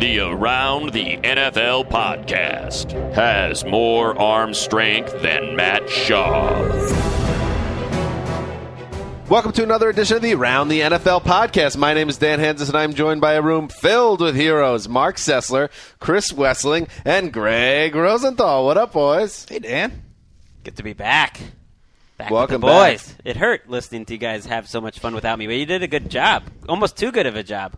The Around the NFL podcast has more arm strength than Matt Schaub. Welcome to another edition of the Around the NFL podcast. My name is Dan Hanzus, and I'm joined by a room filled with heroes Marc Sessler, Chris Wesseling, and Gregg Rosenthal. What up, boys? Hey, Dan. Good to be back. Back Welcome boys. back. It hurt listening to you guys have so much fun without me, but you did a good job. Almost too good of a job.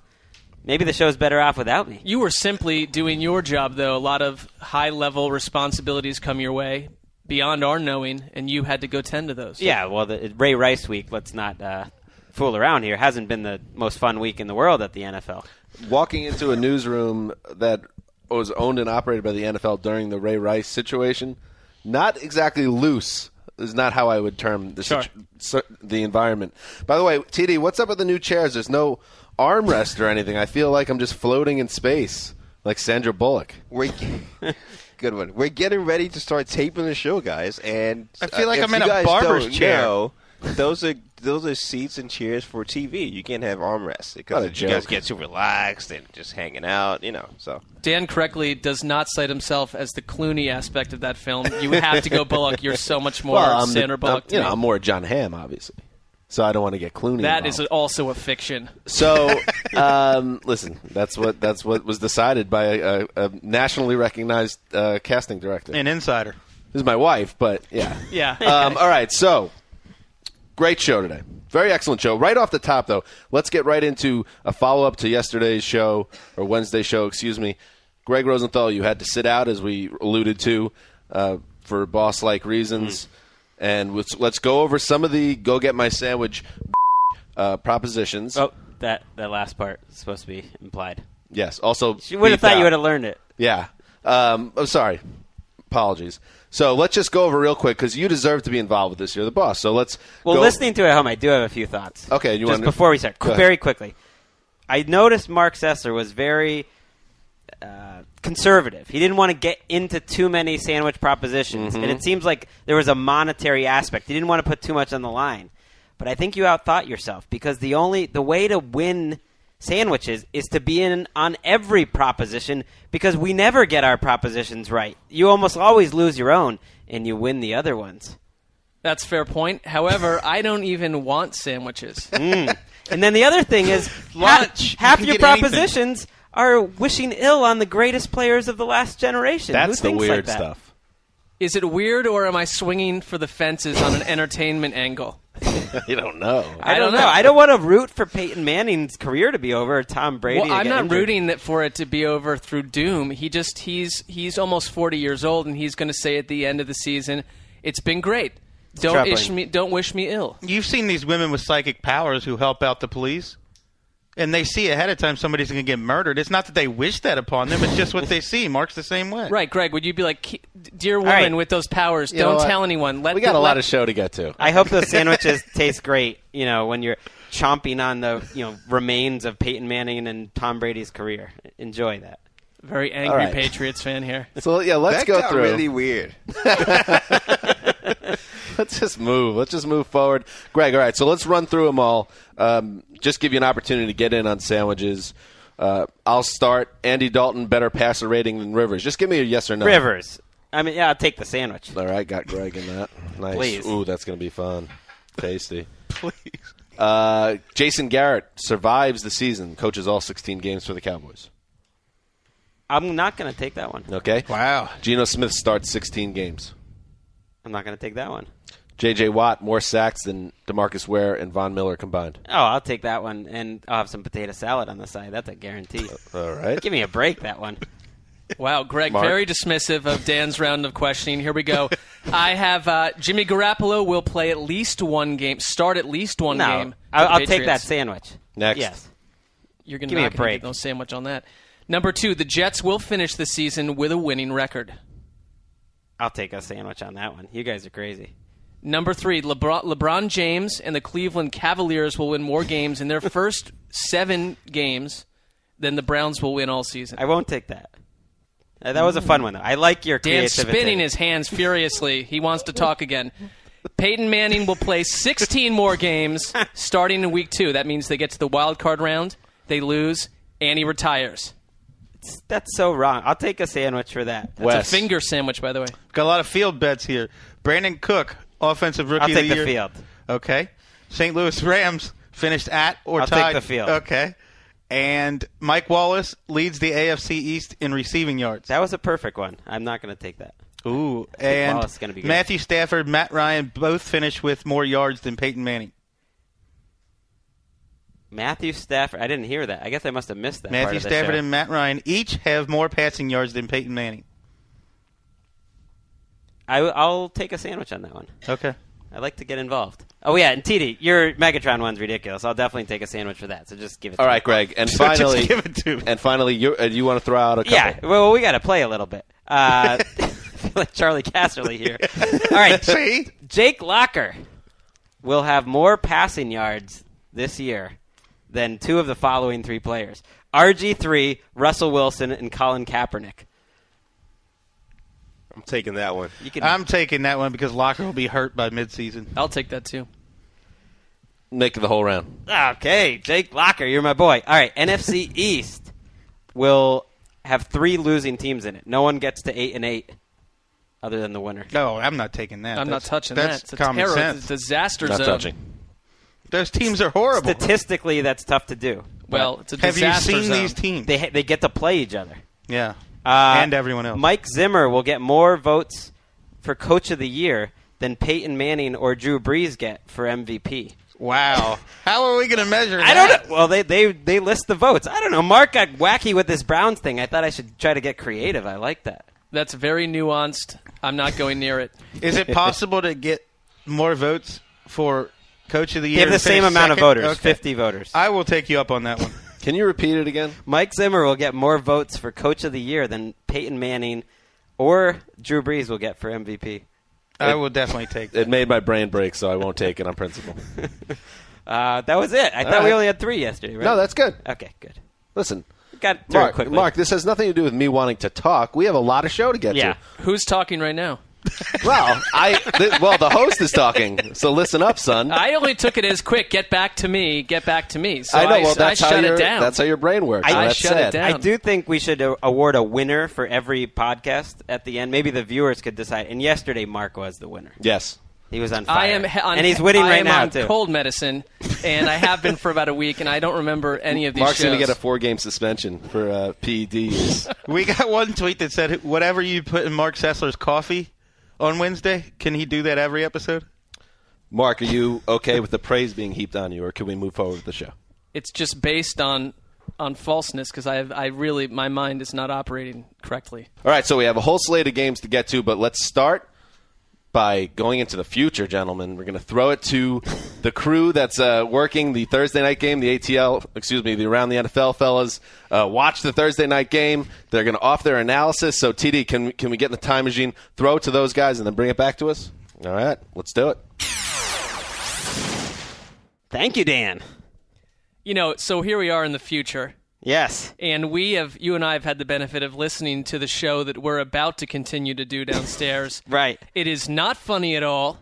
Maybe the show's better off without me. You were simply doing your job, though. A lot of high level responsibilities come your way beyond our knowing, and you had to go tend to those. Yeah, well, the Ray Rice week, let's not uh, fool around here, hasn't been the most fun week in the world at the NFL. Walking into a newsroom that was owned and operated by the NFL during the Ray Rice situation, not exactly loose is not how I would term the Sure. situ- the environment. By the way, TD, what's up with the new chairs? There's no armrest or anything. I feel like I'm just floating in space, like Sandra Bullock. We're good one. We're getting ready to start taping the show, guys, and I feel like uh, I'm in a barber's chair. know, those are those are seats and chairs for TV. You can't have armrests What because a you guys joke. get too relaxed and just hanging out, you know. So Dan correctly does not cite himself as the Clooney aspect of that film. You have to go Bullock. You're so much more I'm the- Sandra Bullock. I'm- you know. I'm more Jon Hamm, obviously. So I don't want to get Clooney. That involved. is also a fiction. So, um, listen, that's what that's what was decided by a, a, a nationally recognized uh, casting director. An insider. this is my wife, but yeah, Yeah. Um, all right, so great show today. Very excellent show. Right off the top, though, let's get right into a follow up to yesterday's show or Wednesday show. Excuse me, Gregg Rosenthal. You had to sit out, as we alluded to, uh, for boss like reasons. And let's, let's go over some of the go get my sandwich uh, propositions. Oh, that, that last part is supposed to be implied. Yes. Also, You would have thought you would have learned it. Yeah. Um, I'm sorry. Apologies. So let's just go over real quick because you deserve to be involved with this. You're the boss. So let's. Well, go- listening to it at home, I do have a few thoughts. Okay, you just before we start, very quickly, I noticed Marc Sessler was very uh, conservative. He didn't want to get into too many sandwich propositions, Mm-hmm. and it seems like there was a monetary aspect. He didn't want to put too much on the line. But I think you outthought yourself because the only the way to win sandwiches is to be in on every proposition because we never get our propositions right. You almost always lose your own and you win the other ones. That's a fair point. However, I don't even want sandwiches. And then the other thing is Lunch. half, half You your propositions anything. Propositions are wishing ill on the greatest players of the last generation. Who That's the thinks weird like that? stuff. Is it weird, or am I swinging for the fences on an entertainment angle? you don't know. I don't know. I don't want to root for Peyton Manning's career to be over. Or Tom Brady. Well, I'm not injured. rooting that for it to be over through doom. He just he's he's almost 40 years old, and he's going to say at the end of the season, "It's been great. Don't troubling. ish me, don't wish me ill." You've seen these women with psychic powers who help out the police. And they see ahead of time somebody's going to get murdered, it's not that they wish that upon them. It's just what they see. Mark's the same way. Right, Greg. Would you be like, dear woman right. with those powers, You don't tell anyone. Let we got the- a lot let- of show to get to. I hope those sandwiches taste great. You know, when you're chomping on the you know remains of Peyton Manning and Tom Brady's career. Enjoy that. Very angry All right. Patriots fan here. So yeah, let's that go got through. really weird. let's just move. Let's just move forward. Greg, all right. So let's run through them all. Um, just give you an opportunity to get in on sandwiches. Uh, I'll start. Andy Dalton better passer rating than Rivers. Just give me a yes or no. Rivers. I mean, yeah, I'll take the sandwich. All right, got Greg in that. Nice. Please. Ooh, that's going to be fun. Tasty. Please. Uh, Jason Garrett survives the season, coaches all 16 games for the Cowboys. I'm not going to take that one. Okay. Wow. Geno Smith starts 16 games. I'm not going to take that one. J.J. Watt more sacks than DeMarcus Ware and Von Miller combined. Oh, I'll take that one, and I'll have some potato salad on the side. That's a guarantee. All right. Give me a break, that one. Wow, Greg, Mark? very dismissive of Dan's round of questioning. Here we go. I have uh, Jimmy Garoppolo will play at least one game, start at least one No, game. for I'll, I'll take that sandwich. Next. Yes. You're gonna Give me a break. get no sandwich on that. Number two, the Jets will finish the season with a winning record. I'll take a sandwich on that one. You guys are crazy. Number three, LeBron, LeBron James and the Cleveland Cavaliers will win more games in their first seven games than the Browns will win all season. I won't take that. Uh, that was a fun one, though. I like your Dan's creativity. spinning his hands furiously. He wants to talk again. Peyton Manning will play 16 more games starting in week two. That means they get to the wild card round, they lose, and he retires. That's so wrong. I'll take a sandwich for that. That's Wes. a finger sandwich, by the way. Got a lot of field bets here. Brandin Cooks, offensive rookie I'll of take the the year. field. Okay. St. Louis Rams finished at or I'll take the field. Okay. And Mike Wallace leads the AFC East in receiving yards. That was a perfect one. I'm not going to take that. Ooh, and gonna be. Matthew Stafford, Matt Ryan both finished with more yards than Peyton Manning. Matthew Stafford. I didn't hear that. I guess I must have missed that. part Matthew of the Stafford show. and Matt Ryan each have more passing yards than Peyton Manning. I, will take a sandwich on that one. Okay. I like to get involved. Oh yeah, and TD, your Megatron one's ridiculous. I'll definitely take a sandwich for that. So just give it. All to right, me. Greg. And Just finally, give it to me. and finally, you uh, you want to throw out a couple? Yeah. Well, we got to play a little bit. Uh, I feel like Charley Casserly here. All right. See? Jake Locker will have more passing yards this year than two of the following three players: RG3, Russell Wilson, and Colin Kaepernick. I'm taking that one. You can. I'm taking that one because Locker will be hurt by midseason. I'll take that too. Make the whole round. Okay, Jake Locker, you're my boy. All right, NFC East will have three losing teams in it. No one gets to eight and eight, other than the winner. No, I'm not taking that. I'm not touching that's that. It's a common terror. sense. It's a disaster Not zone. touching. Those teams are horrible. Statistically, that's tough to do. Well, it's a Have you disaster seen zone. these teams? They ha- they get to play each other. yeah. Uh, and everyone else. Mike Zimmer will get more votes for Coach of the Year than Peyton Manning or Drew Brees get for MVP. Wow. How are we going to measure I that? don't know. Well, they, they they list the votes. I don't know. Mark got wacky with this Browns thing. I thought I should try to get creative. I like that. That's very nuanced. I'm not going near it. Is it possible to get more votes for Coach of the They Year? have the same finish amount of voters, Okay. 50 voters. I will take you up on that one. Can you repeat it again? Mike Zimmer will get more votes for Coach of the Year than Peyton Manning or Drew Brees will get for MVP. I will definitely take that. It made my brain break, so I won't take it on principle. Uh, that was it. I thought we only had three yesterday, right? No, that's good. Okay, good. Listen, Got through it Mark, quickly. Mark, this has nothing to do with me wanting to talk. We have a lot of show to get Yeah. Who's talking right now? To. Well, I th- well, the host is talking, so listen up, son. I only took it as quick. Get back to me. Get back to me. So I know. I, Well, that's I how shut your it down. that's how your brain works. I- and I that's shut it down. I do think we should award a winner for every podcast at the end. Maybe the viewers could decide. And yesterday, Mark was the winner. Yes. He was on fire. I am on, and he's winning I right am now on too. cold medicine, and I have been for about a week, and I don't remember any of these Mark's going to get a four-game suspension for uh, PEDs. We got one tweet that said, "Whatever you put in Marc Sessler's coffee on Wednesday, can he do that every episode?" Mark, are you okay with the praise being heaped on you, or can we move forward with the show? it's just based on on falseness because I have, I really my mind is not operating correctly. All right, so we have a whole slate of games to get to, but let's start by going into the future, gentlemen. We're going to throw it to the crew that's uh, working the Thursday night game, the ATL, excuse me, the Around the NFL fellas. Uh, watch the Thursday night game. They're going to off their analysis. So, TD, can, can we get in the time machine, throw it to those guys, and then bring it back to us? All right, let's do it. Thank you, Dan. You know, so here we are in the future. Yes. And we have, you and I have had the benefit of listening to the show that we're about to continue to do downstairs. Right. It is not funny at all.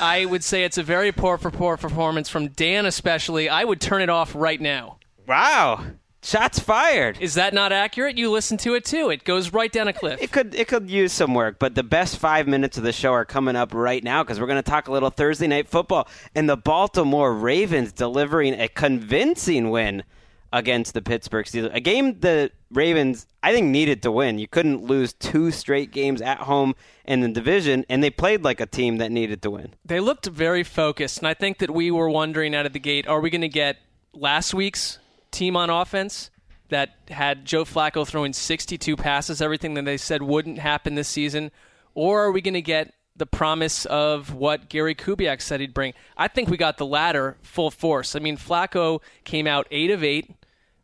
I would say it's a very poor for poor performance from Dan, especially. I would turn it off right now. Wow. Shots fired. Is that not accurate? You listen to it too. It goes right down a cliff. It could it could use some work, but the best five minutes of the show are coming up right now because we're going to talk a little Thursday night football and the Baltimore Ravens delivering a convincing win against the Pittsburgh Steelers. A game the Ravens I think needed to win. You couldn't lose two straight games at home in the division, and they played like a team that needed to win. They looked very focused, and I think that we were wondering out of the gate, are we going to get last week's team on offense that had Joe Flacco throwing 62 passes, everything that they said wouldn't happen this season, or are we going to get the promise of what Gary Kubiak said he'd bring? I think we got the latter full force. I mean, Flacco came out eight of eight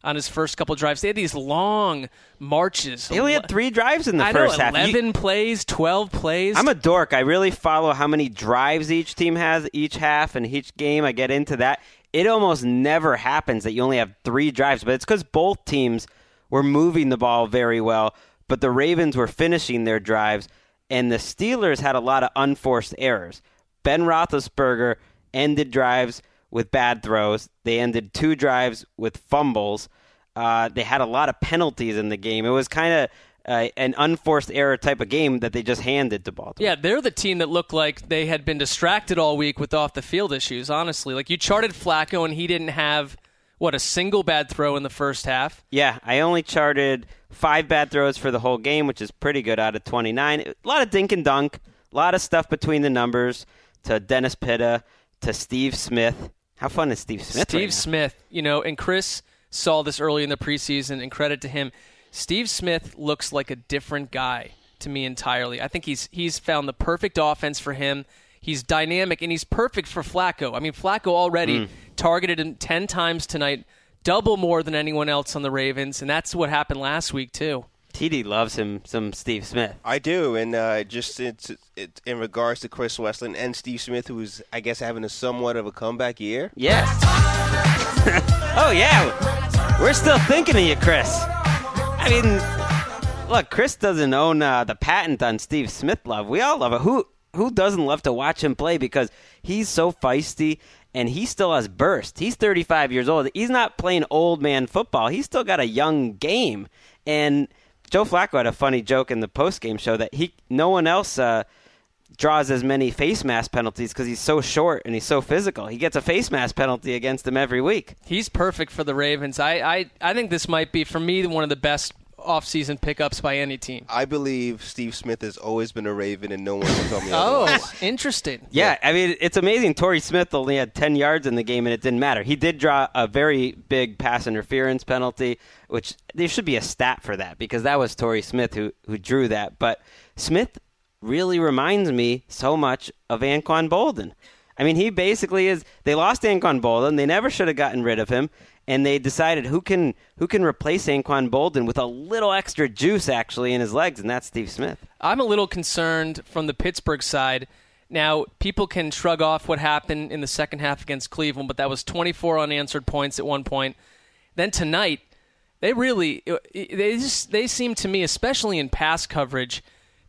on his first couple drives. They had these long marches. They only had three drives in the I first know, half. You- 11 plays, 12 plays. I'm a dork. I really follow how many drives each team has each half and each game. I get into that. It almost never happens that you only have three drives, but it's because both teams were moving the ball very well, but the Ravens were finishing their drives, and the Steelers had a lot of unforced errors. Ben Roethlisberger ended drives with bad throws. They ended two drives with fumbles. Uh, they had a lot of penalties in the game. It was kind of uh, an unforced error type of game that they just handed to Baltimore. Yeah, they're the team that looked like they had been distracted all week with off the field issues, honestly. Like you charted Flacco and he didn't have what a single bad throw in the first half. Yeah, I only charted five bad throws for the whole game, which is pretty good out of 29. A lot of dink and dunk, a lot of stuff between the numbers to Dennis Pitta, to Steve Smith. How fun is Steve Smith? Steve right? Smith, you know, and Chris saw this early in the preseason, and credit to him. Steve Smith looks like a different guy to me entirely. I think he's he's found the perfect offense for him. He's dynamic and he's perfect for Flacco. I mean, Flacco already mm. targeted him ten times tonight, double more than anyone else on the Ravens, and that's what happened last week too. TD loves him some Steve Smith. I do, and uh, just it's, it, in regards to Chris Wesseling and Steve Smith, who's I guess having a somewhat of a comeback year. Yes. oh yeah, we're still thinking of you, Chris. I mean, look, Chris doesn't own uh, the patent on Steve Smith love. We all love it. Who who doesn't love to watch him play because he's so feisty and he still has burst. He's 35 years old. He's not playing old man football. He's still got a young game. And Joe Flacco had a funny joke in the post game show that he no one else. Uh, draws as many face mask penalties because he's so short and he's so physical. He gets a face mask penalty against him every week. He's perfect for the Ravens. I, I, I think this might be for me one of the best offseason pickups by any team. I believe Steve Smith has always been a Raven, and no one can tell me oh, otherwise. Oh, interesting. Yeah, I mean it's amazing. Torrey Smith only had ten yards in the game and it didn't matter. He did draw a very big pass interference penalty, which there should be a stat for that because that was Torrey Smith who who drew that. But Smith really reminds me so much of Anquan Boldin. I mean, he basically is. They lost Anquan Boldin. They never should have gotten rid of him, and they decided who can who can replace Anquan Boldin with a little extra juice actually in his legs, and that's Steve Smith. I'm a little concerned from the Pittsburgh side. Now, people can shrug off what happened in the second half against Cleveland, but that was 24 unanswered points at one point. Then tonight, they really uh, they just they seem to me, especially in pass coverage,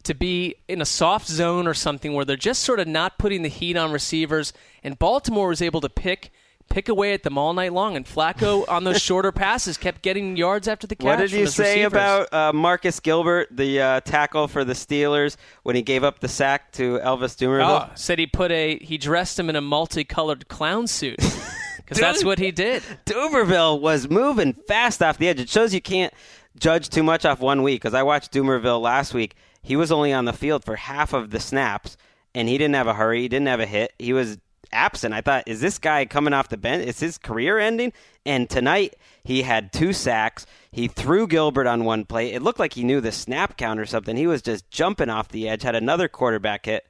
to be in a soft zone or something where they're just sort of not putting the heat on receivers. And Baltimore was able to pick pick away at them all night long. And Flacco on those shorter passes kept getting yards after the catch. What did you say receivers. about uh, Marcus Gilbert, the uh, tackle for the Steelers, when he gave up the sack to Elvis Dumervil? Oh, said he put a he dressed him in a multicolored clown suit because that's what he did. Dumervil was moving fast off the edge. It shows you can't judge too much off one week because I watched Dumervil last week. He was only on the field for half of the snaps, and he didn't have a hurry. He didn't have a hit. He was absent. I thought, is this guy coming off the bench? Is his career ending? And tonight he had two sacks. He threw Gilbert on one play. It looked like he knew the snap count or something. He was just jumping off the edge. Had another quarterback hit.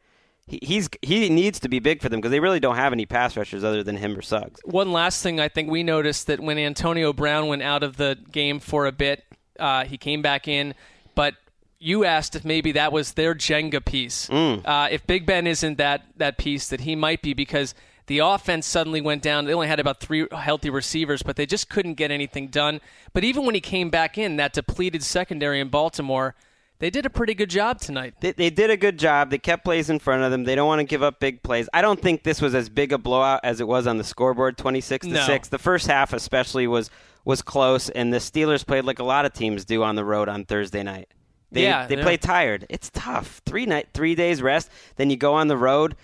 he, he's he needs to be big for them because they really don't have any pass rushers other than him or Suggs. One last thing I think we noticed that when Antonio Brown went out of the game for a bit, uh, he came back in, but you asked if maybe that was their Jenga piece. Uh, if Big Ben isn't that that piece, that he might be because the offense suddenly went down. They only had about three healthy receivers, but they just couldn't get anything done. But even when he came back in, that depleted secondary in Baltimore, they did a pretty good job tonight. They, they did a good job. They kept plays in front of them. They don't want to give up big plays. I don't think this was as big a blowout as it was on the scoreboard, twenty six to No. six. The first half, especially, was was close, and the Steelers played like a lot of teams do on the road on Thursday night. They, Yeah, they yeah. play tired. It's tough. Three night, three days rest. Then you go on the road.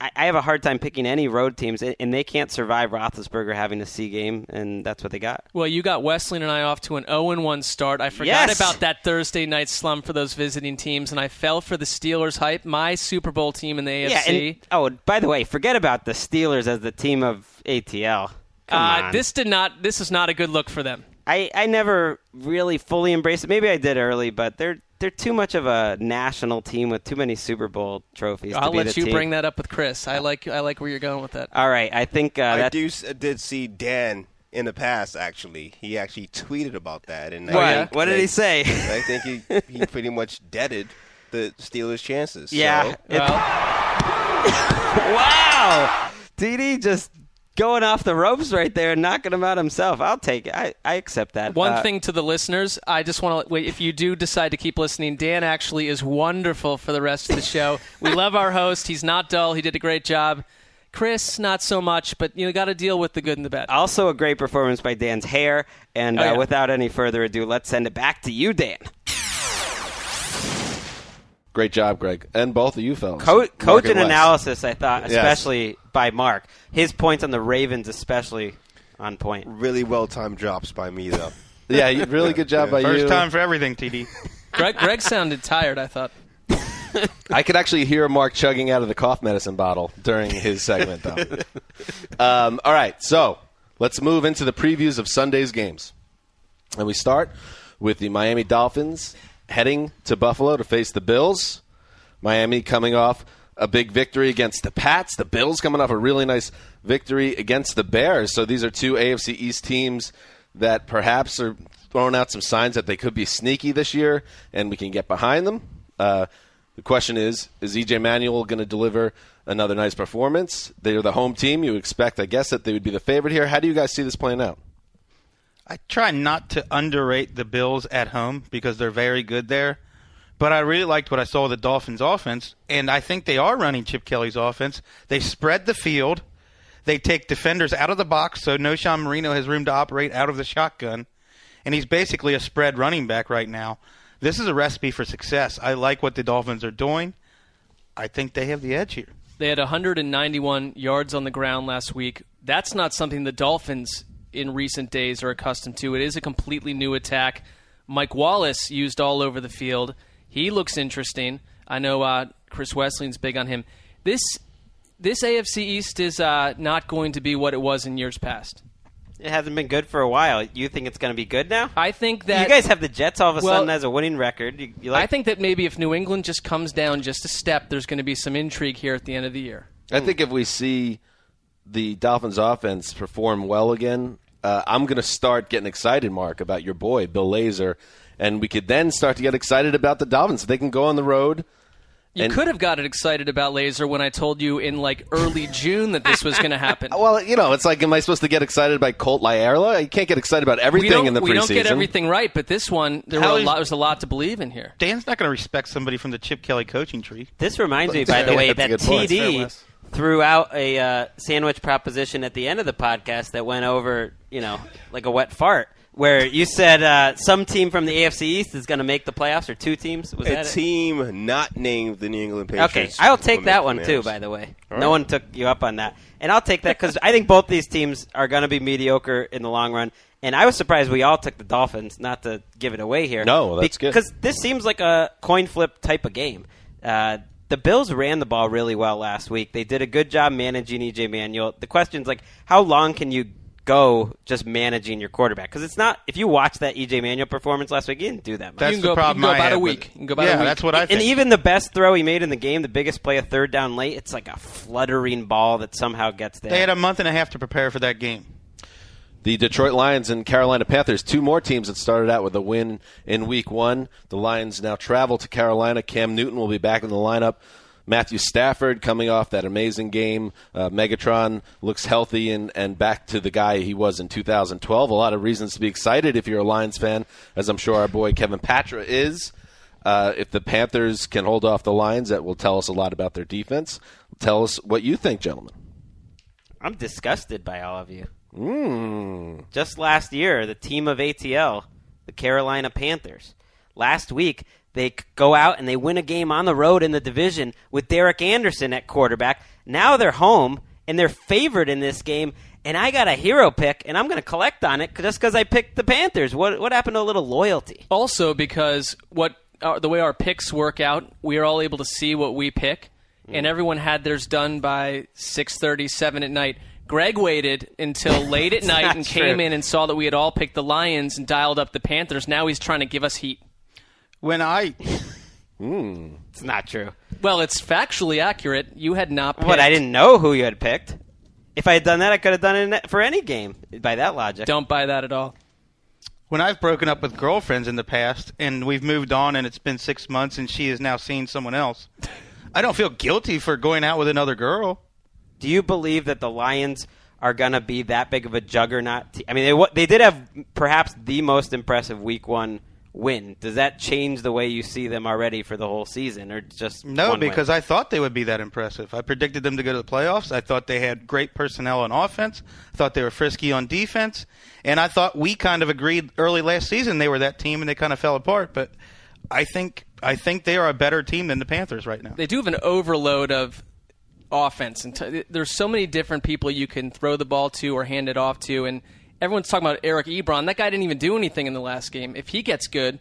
I, I have a hard time picking any road teams, and and they can't survive Roethlisberger having a C game, and that's what they got. Well, you got Wesseling and I off to an 0 1 start. I forgot Yes! about that Thursday night slump for those visiting teams, and I fell for the Steelers hype, my Super Bowl team in the AFC. Yeah, and, oh, by the way, forget about the Steelers as the team of ATL. Uh, this did not. This is not a good look for them. I, I never really fully embraced it. Maybe I did early, but they're they're too much of a national team with too many Super Bowl trophies. I'll to be let the you team. bring that up with Chris. I like. I like where you're going with that. All right, I think uh, I do s- did see Dan in the past. Actually, he actually tweeted about that. And What? I think What did that- he say? I think he he pretty much deaded the Steelers' chances. yeah. So, it- wow, TD just going off the ropes right there and knocking him out himself. I'll take it. I, I accept that. One Uh, thing to the listeners, I just want to wait. If you do decide to keep listening, Dan actually is wonderful for the rest of the show. we love our host. He's not dull. He did a great job. Chris, not so much, but you got to deal with the good and the bad. Also, a great performance by Dan's hair. And Oh, uh, without any further ado, let's send it back to you, Dan. Great job, Greg, and both of you fellas. Co- coach and and analysis, I thought, Yes. especially by Mark. His points on the Ravens, especially on point. really well timed drops by me though. Yeah, really good job by First you. time for everything, TD. Greg, Greg sounded tired. I thought. I could actually hear Mark chugging out of the cough medicine bottle during his segment, though. um, all right, so let's move into the previews of Sunday's games. And we start with the Miami Dolphins heading to Buffalo to face the Bills. Miami coming off a big victory against the Pats. The Bills coming off a really nice victory against the Bears. So these are two AFC East teams that perhaps are throwing out some signs that they could be sneaky this year, and we can get behind them. Uh, the question is: Is EJ Manuel going to deliver another nice performance? They are the home team. You expect, I guess, that they would be the favorite here. How do you guys see this playing out? I try not to underrate the Bills at home because they're very good there. But I really liked what I saw the Dolphins' offense, and I think they are running Chip Kelly's offense. They spread the field. They take defenders out of the box, so Knowshon Moreno has room to operate out of the shotgun. And he's basically a spread running back right now. This is a recipe for success. I like what the Dolphins are doing. I think they have the edge here. They had 191 yards on the ground last week. That's not something the Dolphins in recent days are accustomed to. It is a completely new attack. Mike Wallace used all over the field. He looks interesting. I know uh, Chris Wesseling's big on him. This this AFC East is uh, not going to be what it was in years past. It hasn't been good for a while. You think it's going to be good now? I think that you guys have the Jets all of a Well, sudden as a winning record. You, you like I think that maybe if New England just comes down just a step, there's going to be some intrigue here at the end of the year. I think if we see the Dolphins' offense perform well again, uh, I'm going to start getting excited, Mark, about your boy Bill Lazor, and we could then start to get excited about the Dolphins. They can go on the road. You And- could have gotten excited about Lazor when I told you in like early June that this was going to happen. Well, you know, it's like, am I supposed to get excited by Colt Lyerla? You can't get excited about everything in the preseason. we don't get everything right, but this one there How were a is- lot, there's a lot to believe in here. Dan's not going to respect somebody from the Chip Kelly coaching tree. This reminds me, by the way, that good point. TD Wes. Threw out a uh, sandwich proposition at the end of the podcast that went over, you know, like a wet fart. Where you said uh, some team from the AFC East is going to make the playoffs, or two teams. Was A that it? team not named the New England Patriots. Okay, I'll take will that make one the too. playoffs. By the way, All no right. one took you up on that, and I'll take that because I think both these teams are going to be mediocre in the long run. And I was surprised we all took the Dolphins. Not to give it away here, No, that's good. because this seems like a coin flip type of game. Uh, the Bills ran the ball really well last week. They did a good job managing EJ Manuel. The question is like, how long can you go just managing your quarterback because it's not. If you watch that EJ Manuel performance last week, he didn't do that much. That's can the go- you problem. can go I about a week. but- You can go about a yeah, week. that's what I think. and even the best throw he made in the game, the biggest play, a third down late, it's like a fluttering ball that somehow gets there. they had a month and a half to prepare for that game. The Detroit Lions and Carolina Panthers, two more teams that started out with a win in week one. The Lions now travel to Carolina. Cam Newton will be back in the lineup. Matthew Stafford coming off that amazing game. Uh, Megatron looks healthy and, and back to the guy he was in 2012. A lot of reasons to be excited if you're a Lions fan, as I'm sure our boy Kevin Patra is. Uh, if the Panthers can hold off the Lions, that will tell us a lot about their defense. Tell us what you think, gentlemen. I'm disgusted by all of you. Mm. Just last year, the team of ATL, the Carolina Panthers, last week they go out and they win a game on the road in the division with Derek Anderson at quarterback. Now they're home and they're favored in this game. And I got a hero pick, and I'm going to collect on it just because I picked the Panthers. What what happened to a little loyalty? Also, because what uh, the way our picks work out, we are all able to see what we pick, and everyone had theirs done by six thirty, seven at night. Greg waited until late at night not and true. came in and saw that we had all picked the Lions and dialed up the Panthers. Now he's trying to give us heat. When I hmm. It's not true. Well, it's factually accurate. You had not picked. But I didn't know who you had picked. If I had done that, I could have done it for any game by that logic. Don't buy that at all. when I've broken up with girlfriends in the past and we've moved on and it's been six months and she is now seeing someone else, I don't feel guilty for going out with another girl. Do you believe that the Lions are going to be that big of a juggernaut? te- I mean, they they did have perhaps the most impressive Week One win. Does that change the way you see them already for the whole season, or just No, one win? because I thought they would be that impressive. I predicted them to go to the playoffs. I thought they had great personnel on offense. I thought they were frisky on defense. And I thought we kind of agreed early last season they were that team and they kind of fell apart. But I think I think they are a better team than the Panthers right now. They do have an overload of offense, and t- there's so many different people you can throw the ball to or hand it off to, and everyone's talking about Eric Ebron. That guy didn't even do anything in the last game. If he gets good,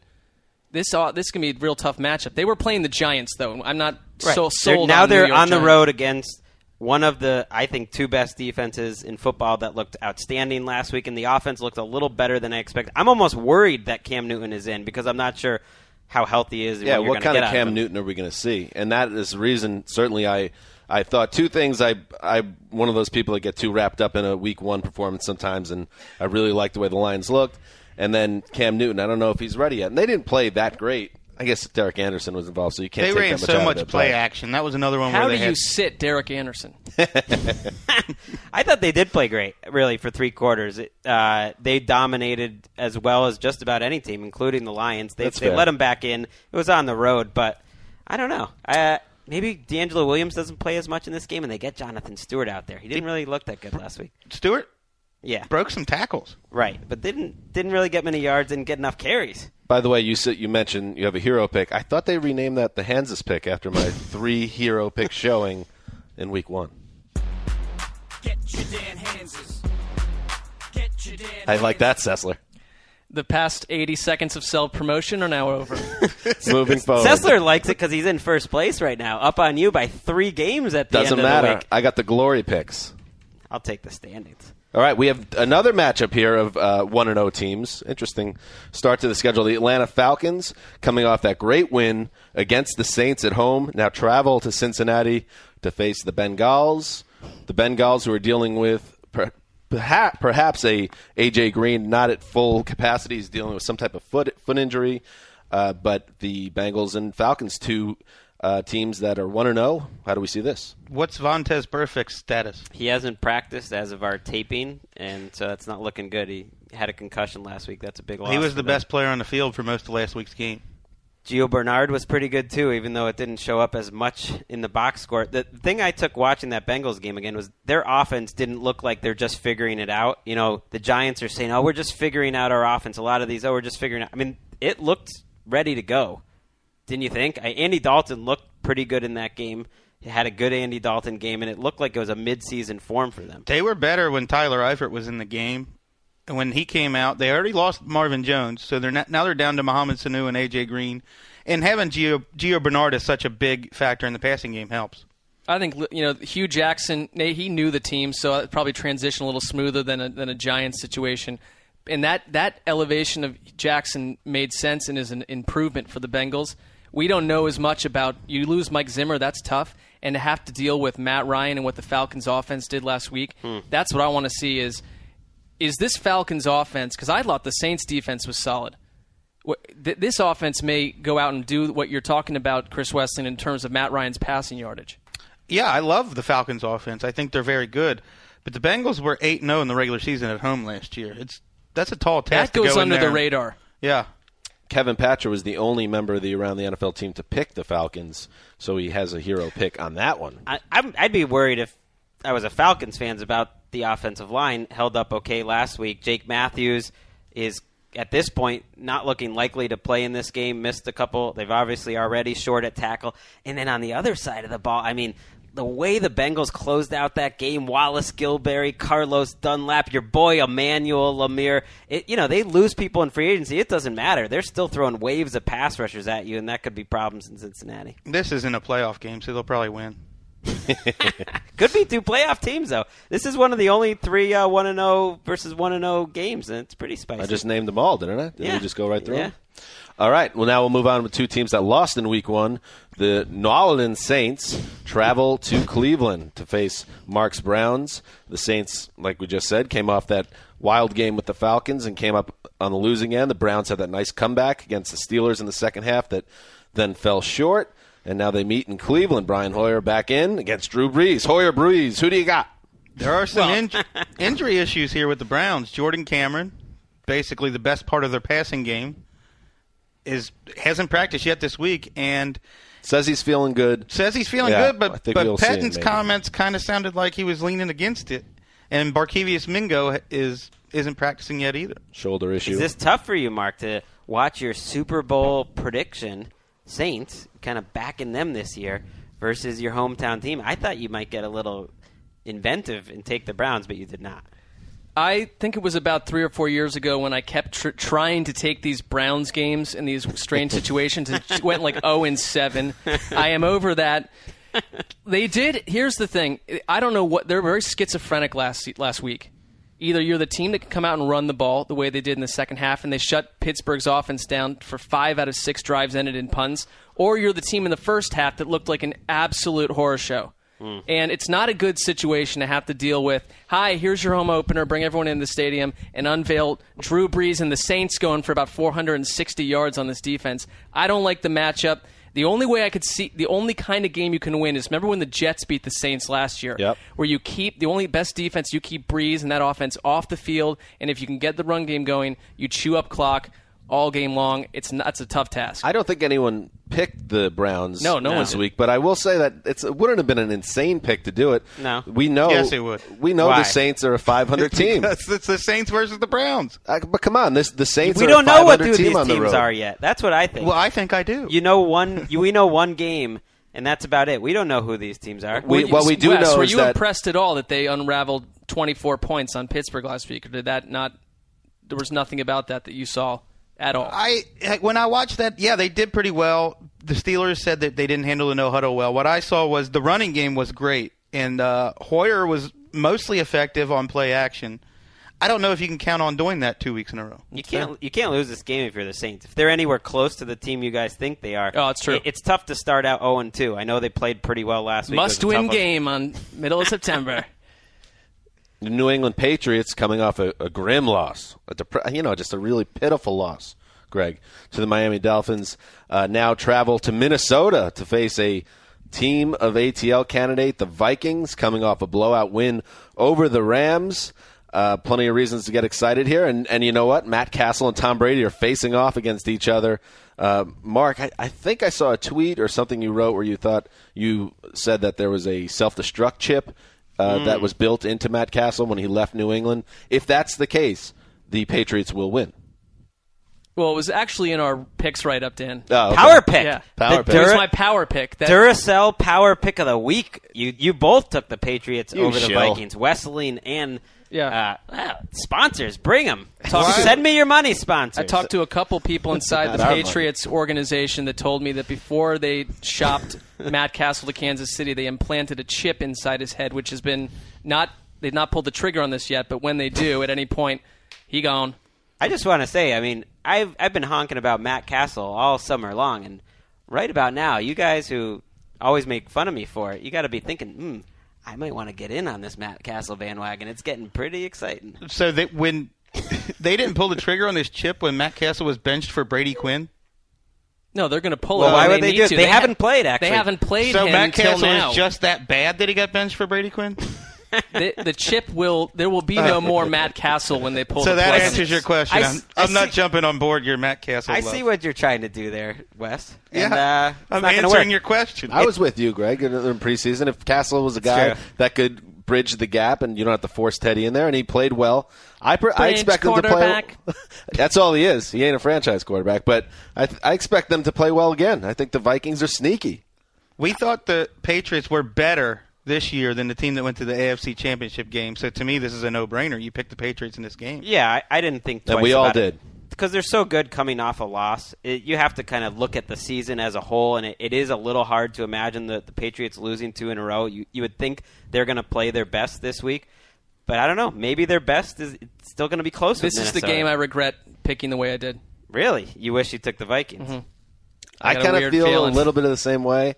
this uh, this can be a real tough matchup. They were playing the Giants, though. I'm not Right. so They're- sold. now on they're New York on the Giants. road against one of the I think two best defenses in football that looked outstanding last week, and the offense looked a little better than I expected. I'm almost worried that Cam Newton is in because I'm not sure how healthy he is. and Yeah, what, you're what kind get of Cam him. Newton are we going to see? And that is the reason. Certainly, I I thought two things. I I one of those people that get too wrapped up in a week one performance sometimes, and I really liked the way the Lions looked. And then Cam Newton, I don't know if he's ready yet. And they didn't play that great. I guess Derek Anderson was involved, so you can't. They take ran that much so out of much it, play action. That was another one How where do they you had sit Derek Anderson? I thought they did play great, really, for three quarters. It, uh, they dominated as well as just about any team, including the Lions. They, That's they fair. let them back in. It was on the road, but I don't know. Uh, maybe DeAngelo Williams doesn't play as much in this game, and they get Jonathan Stewart out there. He didn't really look that good last week. Stewart Yeah, broke some tackles. right, but didn't didn't really get many yards, didn't get enough carries. By the way, you said you mentioned you have a hero pick. I thought they renamed that the Hanzus pick after my three hero pick showing in week one. I like that, Sessler. The past 80 seconds of self promotion are now over. Moving forward. Sessler likes it because he's in first place right now, up on you by three games at the Doesn't end of the matter. week. I got the glory picks. I'll take the standings. All right, we have another matchup here of uh, one and zero teams. Interesting start to the schedule. The Atlanta Falcons coming off that great win against the Saints at home. Now travel to Cincinnati to face the Bengals. The Bengals who are dealing with per, perhaps, perhaps a AJ Green not at full capacity. He's dealing with some type of foot foot injury. Uh, but the Bengals and Falcons, two uh, teams that are one and zero. How do we see this? What's Vontaze Burfict's status? He hasn't practiced as of our taping, and so that's not looking good. He had a concussion last week. That's a big loss. He was the them. best player on the field for most of last week's game. Gio Bernard was pretty good too, even though it didn't show up as much in the box score. The thing I took watching that Bengals game again was their offense didn't look like they're just figuring it out. You know, the Giants are saying, "Oh, we're just figuring out our offense." A lot of these, "Oh, we're just figuring out." I mean, it looked ready to go. Didn't you think? I, Andy Dalton looked pretty good in that game. He had a good Andy Dalton game, and it looked like it was a midseason form for them. They were better when Tyler Eifert was in the game. And when he came out, they already lost Marvin Jones, so they're not, now they're down to Mohamed Sanu and AJ Green. And having Gio, Gio Bernard as such a big factor in the passing game helps. I think you know Hue Jackson. He knew the team, so it probably transitioned a little smoother than a, than a Giants situation. And that that elevation of Jackson made sense and is an improvement for the Bengals. We don't know as much about you lose Mike Zimmer. That's tough, and to have to deal with Matt Ryan and what the Falcons' offense did last week. Hmm. That's what I want to see. Is is this Falcons' offense? Because I thought the Saints' defense was solid. This offense may go out and do what you're talking about, Chris Wesseling, in terms of Matt Ryan's passing yardage. Yeah, I love the Falcons' offense. I think they're very good. But the Bengals were 8 0 in the regular season at home last year. It's that's a tall task. That to goes go in under there the radar. Yeah, Kevin Patra was the only member of the Around the NFL team to pick the Falcons, so he has a hero pick on that one. I, I'm, I'd be worried if I was a Falcons fans about the offensive line held up okay last week. Jake Matthews is at this point not looking likely to play in this game. Missed a couple. They've obviously already short at tackle. And then on the other side of the ball, I mean. The way the Bengals closed out that game, Wallace Gilberry, Carlos Dunlap, your boy Emmanuel Lamur, it, you know, they lose people in free agency. It doesn't matter. They're still throwing waves of pass rushers at you, and that could be problems in Cincinnati. this isn't a playoff game, so they'll probably win. Could be two playoff teams though. This is one of the only three uh, one and zero versus one and zero games, and it's pretty spicy. I just named them all, didn't I? Did Yeah. we just go right through Yeah. them? All right. Well, now we'll move on with two teams that lost in Week One. The New Orleans Saints travel to Cleveland to face Mark's Browns. The Saints, like we just said, came off that wild game with the Falcons and came up on the losing end. The Browns had that nice comeback against the Steelers in the second half that then fell short. And now they meet in Cleveland. Brian Hoyer back in against Drew Brees. Hoyer Brees, who do you got? There are some inj- injury issues here with the Browns. Jordan Cameron, basically the best part of their passing game, is hasn't practiced yet this week and Says he's feeling good. says he's feeling Yeah, good. But but we'll Pettine's comments kind of sounded like he was leaning against it. And Barkevious Mingo is isn't practicing yet either. Shoulder issue. Is this tough for you, Mark, to watch your Super Bowl prediction Saints kind of backing them this year versus your hometown team? I thought you might get a little inventive and take the Browns, but you did not. I think it was about three or four years ago when I kept tr- trying to take these Browns games in these strange situations and just went like zero and seven. I am over that. They did. Here's the thing. I don't know what they're very schizophrenic last last week. Either you're the team that can come out and run the ball the way they did in the second half, and they shut Pittsburgh's offense down for five out of six drives ended in punts, or you're the team in the first half that looked like an absolute horror show. Hmm. And it's not a good situation to have to deal with. Hi, here's your home opener. Bring everyone in the stadium and unveil Drew Brees and the Saints going for about 460 yards on this defense. I don't like the matchup. The only way I could see, the only kind of game you can win is remember when the Jets beat the Saints last year, Yep. where you keep the only best defense, you keep Brees and that offense off the field, and if you can get the run game going, you chew up clock all game long. It's not, it's a tough task. I don't think anyone picked the Browns No, no one this did. week, but I will say that it's, it wouldn't have been an insane pick to do it. No. we know. Yes, it would. We know Why? the Saints are a 500 team. Because it's the Saints versus the Browns. Uh, but come on, this the Saints. we are don't a know what 500 who team these on the teams road. are yet. That's what I think. Well, I think I do. you know one. You, we know one game, and that's about it. We don't know who these teams are. We- Were you- what we do Wes, know were is you that- impressed at all that they unraveled 24 points on Pittsburgh last week, or did that not? There was nothing about that that you saw at all. I when I watched that, yeah, they did pretty well. The Steelers said that they didn't handle the no huddle well. What I saw was the running game was great, and uh, Hoyer was mostly effective on play action. I don't know if you can count on doing that two weeks in a row. You can't you can't lose this game if you're the Saints. If they're anywhere close to the team you guys think they are, Oh, it's true. it- it's tough to start out 0 and 2. I know they played pretty well last week. It was a Must win game on middle of September. The New England Patriots coming off a, a grim loss, a depre- you know, just a really pitiful loss. Greg to the Miami Dolphins uh, now travel to Minnesota to face a team of ATL candidate, the Vikings, coming off a blowout win over the Rams. Uh, plenty of reasons to get excited here, and and you know what? Matt Cassel and Tom Brady are facing off against each other. Uh, Mark, I, I think I saw a tweet or something you wrote where you thought you said that there was a self-destruct chip uh, that was built into Matt Cassel when he left New England. If that's the case, the Patriots will win. well, it was actually in our picks right up, Dan. Oh, okay. Power pick. Yeah. Power the pick. It was Dura- my power pick. That, Duracell power pick of the week. You you both took the Patriots You over the shill. Vikings. Wesseling and Yeah. Uh, wow, sponsors, bring them. Talk- Send me your money, sponsors. I talked to a couple people inside the Not money. Patriots organization that told me that before they shopped Matt Cassel to Kansas City, they implanted a chip inside his head, which has been not they've not pulled the trigger on this yet, but when they do, at any point, he gone. I just want to say, I mean, I've I've been honking about Matt Cassel all summer long, and right about now, you guys who always make fun of me for it, you got to be thinking, hmm, I might want to get in on this Matt Cassel bandwagon. It's getting pretty exciting. So that when they didn't pull the trigger on this chip when Matt Cassel was benched for Brady Quinn. No, they're going to pull Well, it. why when would they need do it? to. They ha- haven't played, actually. They haven't played So him Matt Cassel now. is just that bad that he got benched for Brady Quinn. the, the chip will. There will be no more Matt Cassel when they pull. so the that plug. answers your question. I I'm, s- I I'm not jumping on board your Matt Cassel. I love. see what you're trying to do there, Wes. Yeah, And, uh, I'm answering your question. I was with you, Greg, in, in preseason. If Cassel was a guy that could bridge the gap, and you don't have to force Teddy in there, and he played well, I, per, I expect him to play. quarterback. That's all he is. He ain't a franchise quarterback, but I, th- I expect them to play well again. I think the Vikings are sneaky. We thought the Patriots were better this year than the team that went to the AFC Championship game. So to me, this is a no-brainer. You pick the Patriots in this game. Yeah, I, I didn't think. And we all about did. because they're so good coming off a loss. It, you have to kind of look at the season as a whole, and it, it is a little hard to imagine the, the Patriots losing two in a row. You you would think they're going to play their best this week, but I don't know. Maybe their best is it's still going to be close. This is the game I regret picking the way I did. really. You wish you took the Vikings. Mm-hmm. I, got a kind of feel feeling. a little bit of the same way.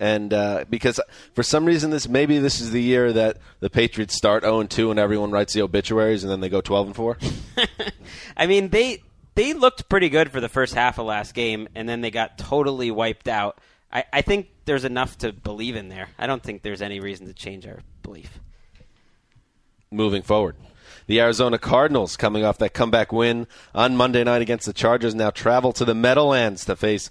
And uh, because for some reason, this maybe this is the year that the Patriots start 0 2 and everyone writes the obituaries, and then they go 12 and 4. I mean, they they looked pretty good for the first half of last game, and then they got totally wiped out. I, I think there's enough to believe in there. I don't think there's any reason to change our belief. moving forward. The Arizona Cardinals, coming off that comeback win on Monday night against the Chargers, now travel to the Meadowlands to face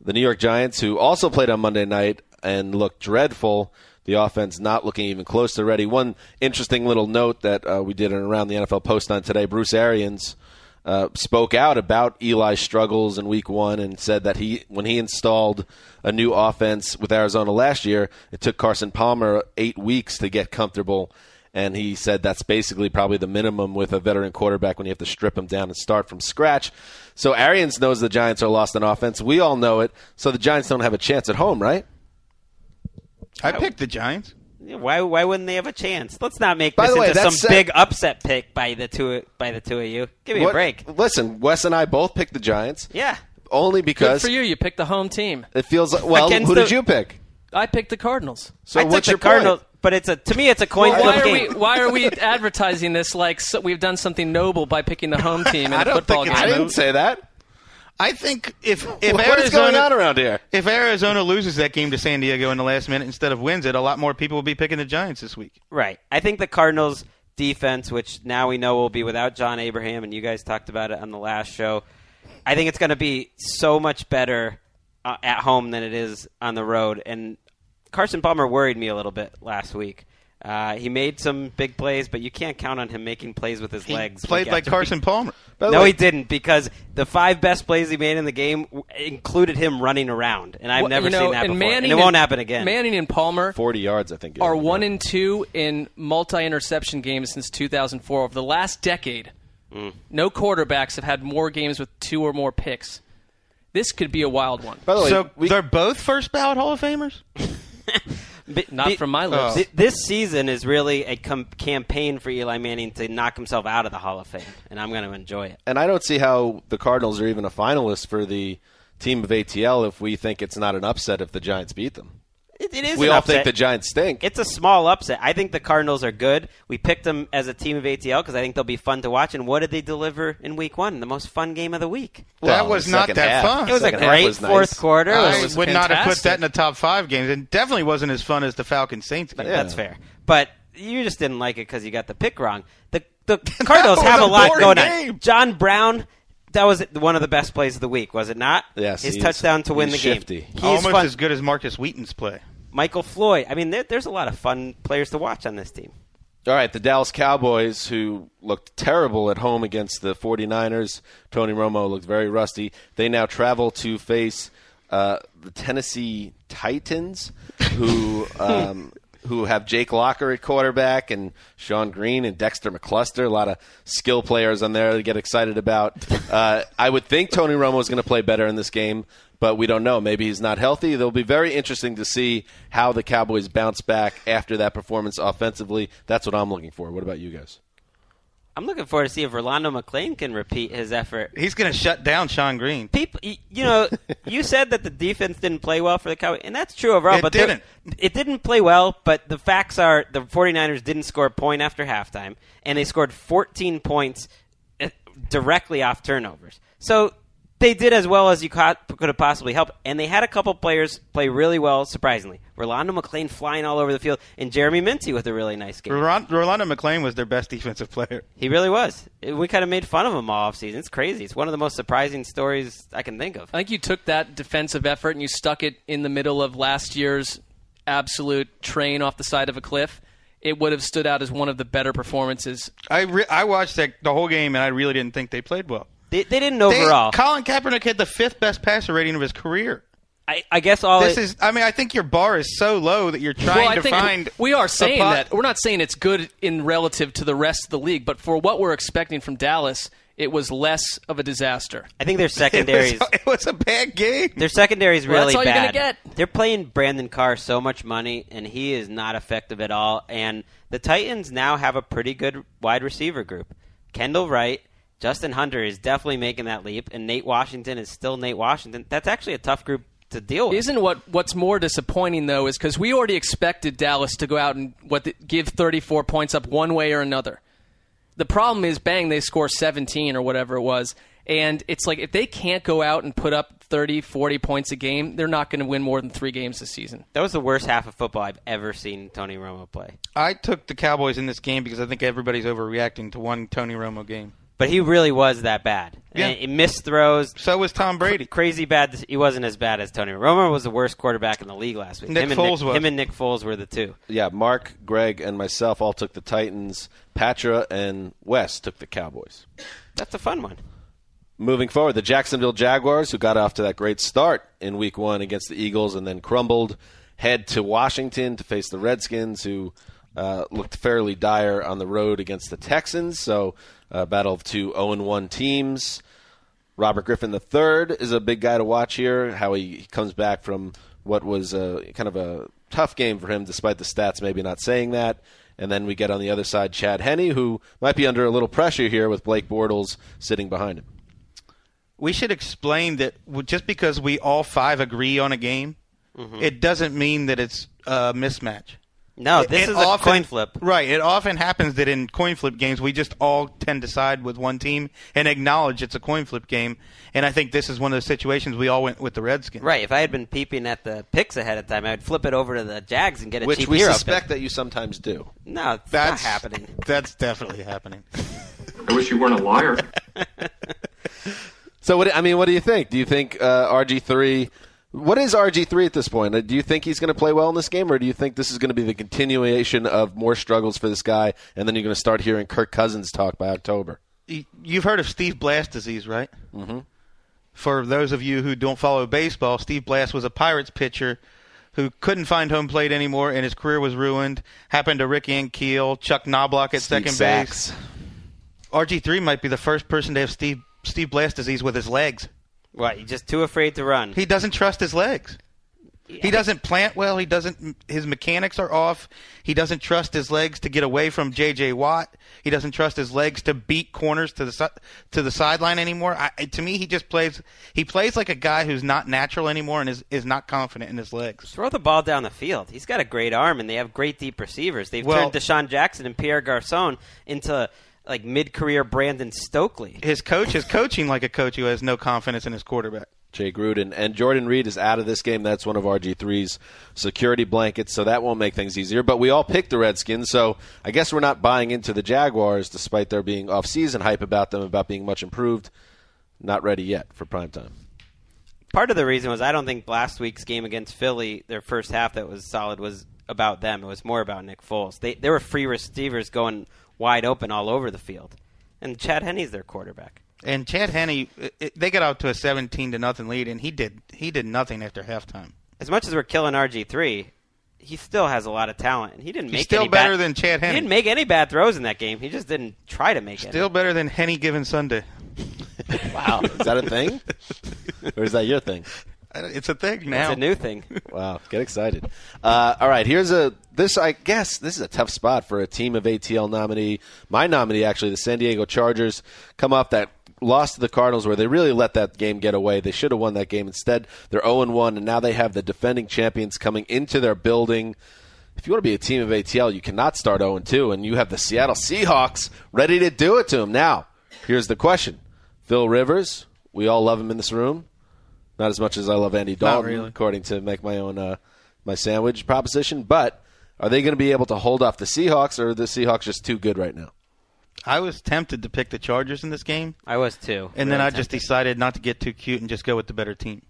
the New York Giants, who also played on Monday night and looked dreadful. The offense not looking even close to ready. One interesting little note that uh, we did in around the NFL post on today: Bruce Arians uh, spoke out about Eli's struggles in Week One and said that he, when he installed a new offense with Arizona last year, it took Carson Palmer eight weeks to get comfortable. And he said that's basically probably the minimum with a veteran quarterback when you have to strip him down and start from scratch. So Arians knows the Giants are lost on offense. We all know it. So the Giants don't have a chance at home, right? I picked the Giants. Why why wouldn't they have a chance? Let's not make By this the way, into some that's set- big upset pick by the two by the two of you. Give me What- a break. Listen, Wes and I both picked the Giants. Yeah. Only Good because for you. You picked the home team. it feels like. Well, Against who the- did you pick? I picked the Cardinals. So I took what's the your Cardinals, point? but it's a to me it's a coin Why flip are game. we? Why are we advertising this like so we've done something noble by picking the home team in I a don't football think it's game? I didn't say that. I think if if what Arizona is going on around here? if Arizona loses that game to San Diego in the last minute instead of wins it, a lot more people will be picking the Giants this week. Right. I think the Cardinals defense, which now we know will be without John Abraham, and you guys talked about it on the last show. I think it's going to be so much better uh, at home than it is on the road. And Carson Palmer worried me a little bit last week. Uh, he made some big plays, but you can't count on him making plays with his He legs. played like Carson week. Palmer. By No, way- he didn't because the five best plays he made in the game w- included him running around, and I've Well, never you know, seen that and before. Manning and it won't happen again. Manning and Palmer Forty yards, I think. are yeah. one and two in multi-interception games since 2004. Over the last decade, Mm. no quarterbacks have had more games with two or more picks. This could be a wild one. By the way, so we, they're both first ballot Hall of Famers. Bi- Not bi- from my Oh. lips. Th- This season is really a com- campaign for Eli Manning to knock himself out of the Hall of Fame, and I'm going to enjoy it. and I don't see how the Cardinals are even a finalist for the team of ATL if we think it's not an upset if the Giants beat them. It, it is. we an all upset. think the Giants stink. It's a small upset. I think the Cardinals are good. We picked them as a team of ATL because I think they'll be fun to watch. And what did they deliver in Week One? The most fun game of the week. Well, that was not that half. fun. It was a Second half great was nice. fourth quarter. It I was would not have put that in the top five games. It definitely wasn't as fun as the Falcons Saints game. That's fair. But you just didn't like it because you got the pick wrong. The the Cardinals have a a lot going game. on. John Brown, that was one of the best plays of the week, was it not? Yes, his touchdown to win the shifty. game. He's Almost fun. as good as Markus Wheaton's play. Michael Floyd. I mean, there, there's a lot of fun players to watch on this team. All right, the Dallas Cowboys, who looked terrible at home against the 49ers, Tony Romo looked very rusty. They now travel to face uh, the Tennessee Titans, who um, who have Jake Locker at quarterback and Shonn Greene and Dexter McCluster. A lot of skill players on there to get excited about. Uh, I would think Tony Romo is going to play better in this game, but we don't know. Maybe he's not healthy. It'll be very interesting to see how the Cowboys bounce back after that performance offensively. That's what I'm looking for. What about you guys? I'm looking forward to see if Rolando McClain can repeat his effort. He's going to shut down Shonn Greene. People, you know, you said that the defense didn't play well for the Cowboys, and that's true overall. It but didn't. It didn't play well, but the facts are the 49ers didn't score a point after halftime, and they scored 14 points uh, directly off turnovers. So they did as well as you could have possibly helped, and they had a couple players play really well, surprisingly. Rolando McClain flying all over the field, and Jeremy Mincey with a really nice game. Rolando McClain was their best defensive player. He really was. We kind of made fun of him all offseason. It's crazy. It's one of the most surprising stories I can think of. I think you took that defensive effort and you stuck it in the middle of last year's absolute train off the side of a cliff. It would have stood out as one of the better performances. I re- I watched that, the whole game and I really didn't think they played well. They, they didn't They- overall. Colin Kaepernick had the fifth best passer rating of his career. I, I guess all This it- is. I mean, I think your bar is so low that you're trying well, I to think find. we are saying pot- that we're not saying it's good in relative to the rest of the league, but for what we're expecting from Dallas, it was less of a disaster. I think their It secondaries. it was a bad game. Their secondary is Well, really that's all you're bad. gonna get. They're playing Brandon Carr so much money, and he is not effective at all. And the Titans now have a pretty good wide receiver group. Kendall Wright, Justin Hunter is definitely making that leap, and Nate Washington is still Nate Washington. That's actually a tough group to deal with. Isn't what what's more disappointing though is because we already expected Dallas to go out and what the, give 34 points up one way or another. The problem is, bang, they score 17 or whatever it was, and it's like if they can't go out and put up 30, 40 points a game, they're not going to win more than three games this season. that was the worst half of football I've ever seen Tony Romo play. I took the Cowboys in this game because I think everybody's overreacting to one Tony Romo game. But he really was that bad. Yeah. And he missed throws. So was Tom Brady. Crazy bad. He wasn't as bad as Tony Romo. was the worst quarterback in the league last week. Nick him, and Foles Nick, was. him and Nick Foles were the two. Yeah, Marc, Gregg, and myself all took the Titans. Patra and Wes took the Cowboys. That's a fun one. Moving forward, the Jacksonville Jaguars, who got off to that great start in Week One against the Eagles and then crumbled, head to Washington to face the Redskins, who uh, looked fairly dire on the road against the Texans. So, uh, battle of two 0 1 teams. Robert Griffin III is a big guy to watch here. How he, he comes back from what was a, kind of a tough game for him, despite the stats maybe not saying that. And then we get on the other side Chad Henne, who might be under a little pressure here with Blake Bortles sitting behind him. We should explain that just because we all five agree on a game, it doesn't mean that it's a mismatch. No, It- this it is often- a coin flip. Right. It often happens that in coin flip games, we just all tend to side with one team and acknowledge it's a coin flip game. And I think this is one of those situations we all went with the Redskins. Right. If I had been peeping at the picks ahead of time, I'd flip it over to the Jags and get a Which cheap we hero suspect pick. that you sometimes do. No, it's That's not happening. That's definitely happening. I wish you weren't a liar. So, what, I mean, what do you think? Do you think uh, RG3. What is RG3 at this point? Uh, Do you think he's going to play well in this game, or do you think this is going to be the continuation of more struggles for this guy, and then you're going to start hearing Kirk Cousins talk by October? You've heard of Steve Blass disease, right? Mm-hmm. For those of you who don't follow baseball, Steve Blass was a Pirates pitcher who couldn't find home plate anymore, and his career was ruined. Happened to Rick Ankiel, Chuck Knobloch at Steve second Sax. base. RG3 might be the first person to have Steve Steve Blass disease with his legs. What? You're just too afraid to run. He doesn't trust his legs. He doesn't plant well. He doesn't. His mechanics are off. He doesn't trust his legs to get away from J.J. Watt. He doesn't trust his legs to beat corners to the to the sideline anymore. I, to me, he just plays. He plays like a guy who's not natural anymore and is is not confident in his legs. Throw the ball down the field. He's got a great arm, and they have great deep receivers. They've Well- turned DeSean Jackson and Pierre Garcon into like mid-career Brandon Stokley. His coach is coaching like a coach who has no confidence in his quarterback. Jay Gruden. And Jordan Reed is out of this game. That's one of RG3's security blankets, so that won't make things easier. But we all picked the Redskins, so I guess we're not buying into the Jaguars, despite there being off-season hype about them, about being much improved. Not ready yet for prime time. Part of the reason was I don't think last week's game against Philly, their first half that was solid, was about them. It was more about Nick Foles. They there were free receivers going wide open all over the field, and Chad Henne's their quarterback. And Chad Henne, it, it- they got out to a seventeen to nothing lead, and he did he did nothing after halftime. As much as we're killing RG three, he still has a lot of talent, and he didn't He's make still any better bad, than Chad He didn't make any bad throws in that game. He just didn't try to make it. Still better than Henne given Sunday. Wow, is that a thing, or is that your thing? It's a thing now. It's a new thing. Wow, get excited. Uh, all right, here's a this I guess this is a tough spot for a team of ATL nominee. My nominee actually, the San Diego Chargers, come off that loss to the Cardinals where they really let that game get away. They should have won that game. Instead, they're 0 1 and now they have the defending champions coming into their building. If you want to be a team of ATL, you cannot start 0 2 and you have the Seattle Seahawks ready to do it to them. Now, here's the question. Phil Rivers, we all love him in this room. Not as much as I love Andy Dalton, really. according to make my own uh, my sandwich proposition. But are they going to be able to hold off the Seahawks, or are the Seahawks just too good right now? I was tempted to pick the Chargers in this game, I was too. and then Really I just decided not to get too cute and just go with the better team.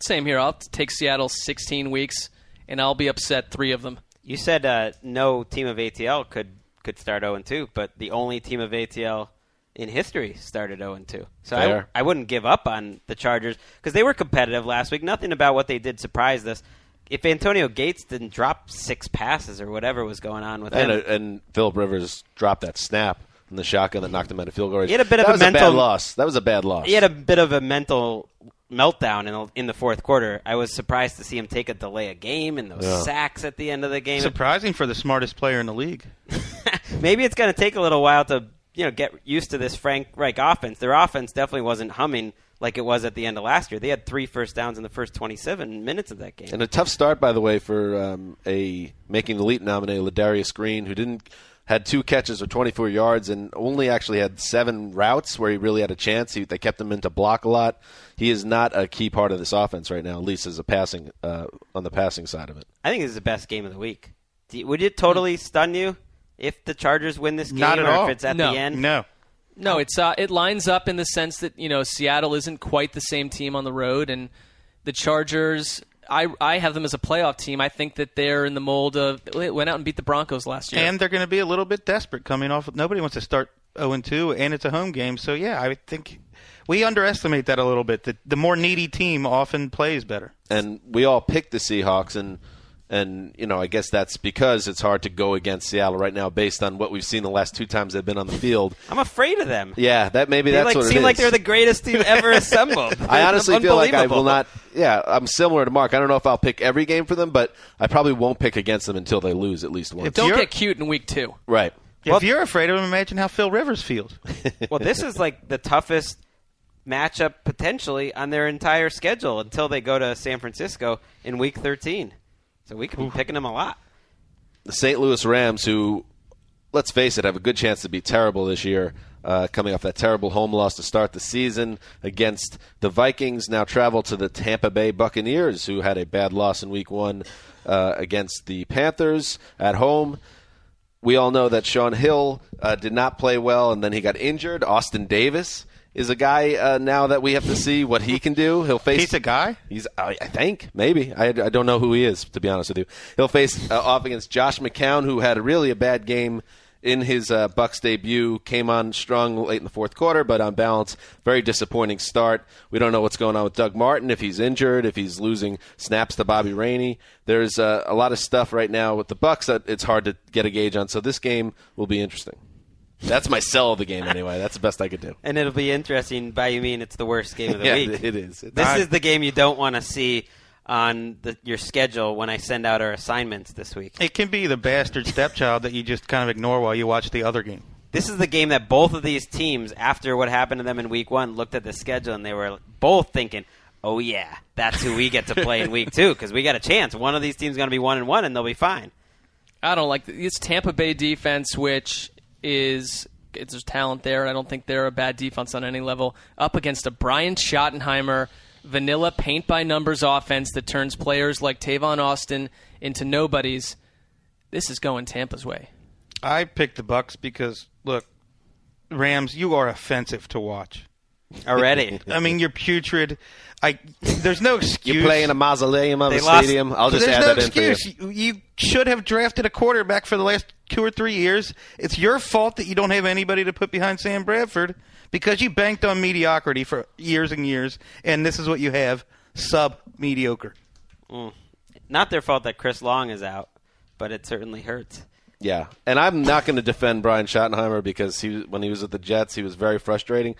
Same here. I'll take Seattle 16 weeks, and I'll be upset three of them. You said uh, no team of ATL could could start 0 2, but the only team of ATL in history started 0 2. So I, I wouldn't give up on the Chargers because they were competitive last week. Nothing about what they did surprised us. If Antonio Gates didn't drop six passes or whatever was going on with And, him, uh, and Philip Rivers dropped that snap in the shotgun that knocked him out of field goal range. He had a bit that of a was a bad mental- loss. That was a bad loss. he had a bit of a mental meltdown in the, in the fourth quarter. I was surprised to see him take a delay a game and those Yeah. sacks at the end of the game. Surprising for the smartest player in the league. Maybe it's going to take a little while to you know get used to this Frank Reich offense. Their offense definitely wasn't humming like it was at the end of last year. They had three first downs in the first 27 minutes of that game. And a tough start, by the way, for um, a making the elite nominee, Ladarius Green, who didn't had two catches for 24 yards and only actually had seven routes where he really had a chance. He, they kept him into block a lot. He is not a key part of this offense right now, at least as a passing uh, on the passing side of it. I think this is the best game of the week. You- would it totally stun you if the Chargers win this game Not at or all. if it's at No. the end? No. No, it's uh, it lines up in the sense that you know Seattle isn't quite the same team on the road, and the Chargers. I I have them as a playoff team. I think that they're in the mold of they went out and beat the Broncos last year. And they're going to be a little bit desperate coming off. Nobody wants to start 0 2, and it's a home game. So, yeah, I think we underestimate that a little bit. The, the more needy team often plays better. And we all picked the Seahawks, and and you know I guess that's because it's hard to go against Seattle right now based on what we've seen the last two times they've been on the field. I'm afraid of them. Yeah, that maybe they that's like what it seem like they're the greatest team ever assembled. I honestly feel like I will not yeah, I'm similar to Marc. I don't know if I'll pick every game for them, but I probably won't pick against them until they lose at least once. If Don't get cute in week two. right. If you're afraid of them, imagine how Phil Rivers feels. well, this is like the toughest matchup potentially on their entire schedule until they go to San Francisco in Week 13. So we could be picking them a lot. The St. Louis Rams, who, let's face it, have a good chance to be terrible this year, uh, coming off that terrible home loss to start the season against the Vikings, now travel to the Tampa Bay Buccaneers, who had a bad loss in Week One uh, against the Panthers at home. We all know that Shaun Hill uh, did not play well, and then he got injured. Austin Davis is a guy uh, now that we have to see what he can do. He'll face. He's a guy? He's, I I think, maybe. I, I don't know who he is, to be honest with you. He'll face uh, off against Josh McCown, who had really a bad game in his uh, Bucks debut. Came on strong late in the fourth quarter, but on balance, very disappointing start. We don't know what's going on with Doug Martin, if he's injured, if he's losing snaps to Bobby Rainey. There's uh, a lot of stuff right now with the Bucks that it's hard to get a gauge on. So this game will be interesting. That's my sell of the game, anyway. That's the best I could do. And it'll be interesting by you mean it's the worst game of the Yeah, week. it is. It's- This I- is the game you don't want to see on the, your schedule when I send out our assignments this week. It can be the bastard stepchild that you just kind of ignore while you watch the other game. This is the game that both of these teams, after what happened to them in week one, looked at the schedule and they were both thinking, "Oh yeah, that's who we get to play in week two because we got a chance. One of these teams is going to be one and one, and they'll be fine." I don't like it's Tampa Bay defense, which is it's there's talent there, and I don't think they're a bad defense on any level. Up against a Brian Schottenheimer vanilla paint by numbers offense that turns players like Tavon Austin into nobodies. This is going Tampa's way. I picked the Bucks because look, Rams, you are offensive to watch. Already, I mean, you're putrid. I there's no excuse. You play in a mausoleum of They a lost- stadium. I'll just There's add no that in for you. excuse. You. You should have drafted a quarterback for the last two or three years. It's your fault that you don't have anybody to put behind Sam Bradford because you banked on mediocrity for years and years, and this is what you have: sub mediocre. Mm. Not their fault that Chris Long is out, but it certainly hurts. Yeah, and I'm not going to defend Brian Schottenheimer because he when he was with the Jets, he was very frustrating.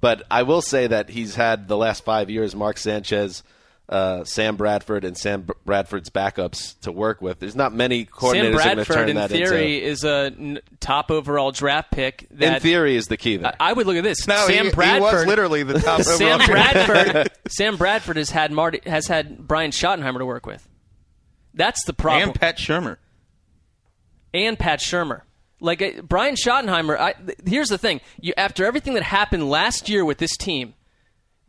But I will say that he's had the last five years Mark Sanchez, uh, Sam Bradford, and Sam Br- Bradford's backups to work with. There's not many coordinators Sam who are going to Bradford, turn in that theory, into. is a n- top overall draft pick. That In theory, is the key there. I, I would look at this. No, Sam he, he Bradford was literally the top Sam overall Bradford. Sam Bradford has had Marty has had Brian Schottenheimer to work with. That's the problem. and Pat Shurmur. and Pat Shurmur. Like uh, Brian Schottenheimer. I, th- here's the thing: you, after everything that happened last year with this team,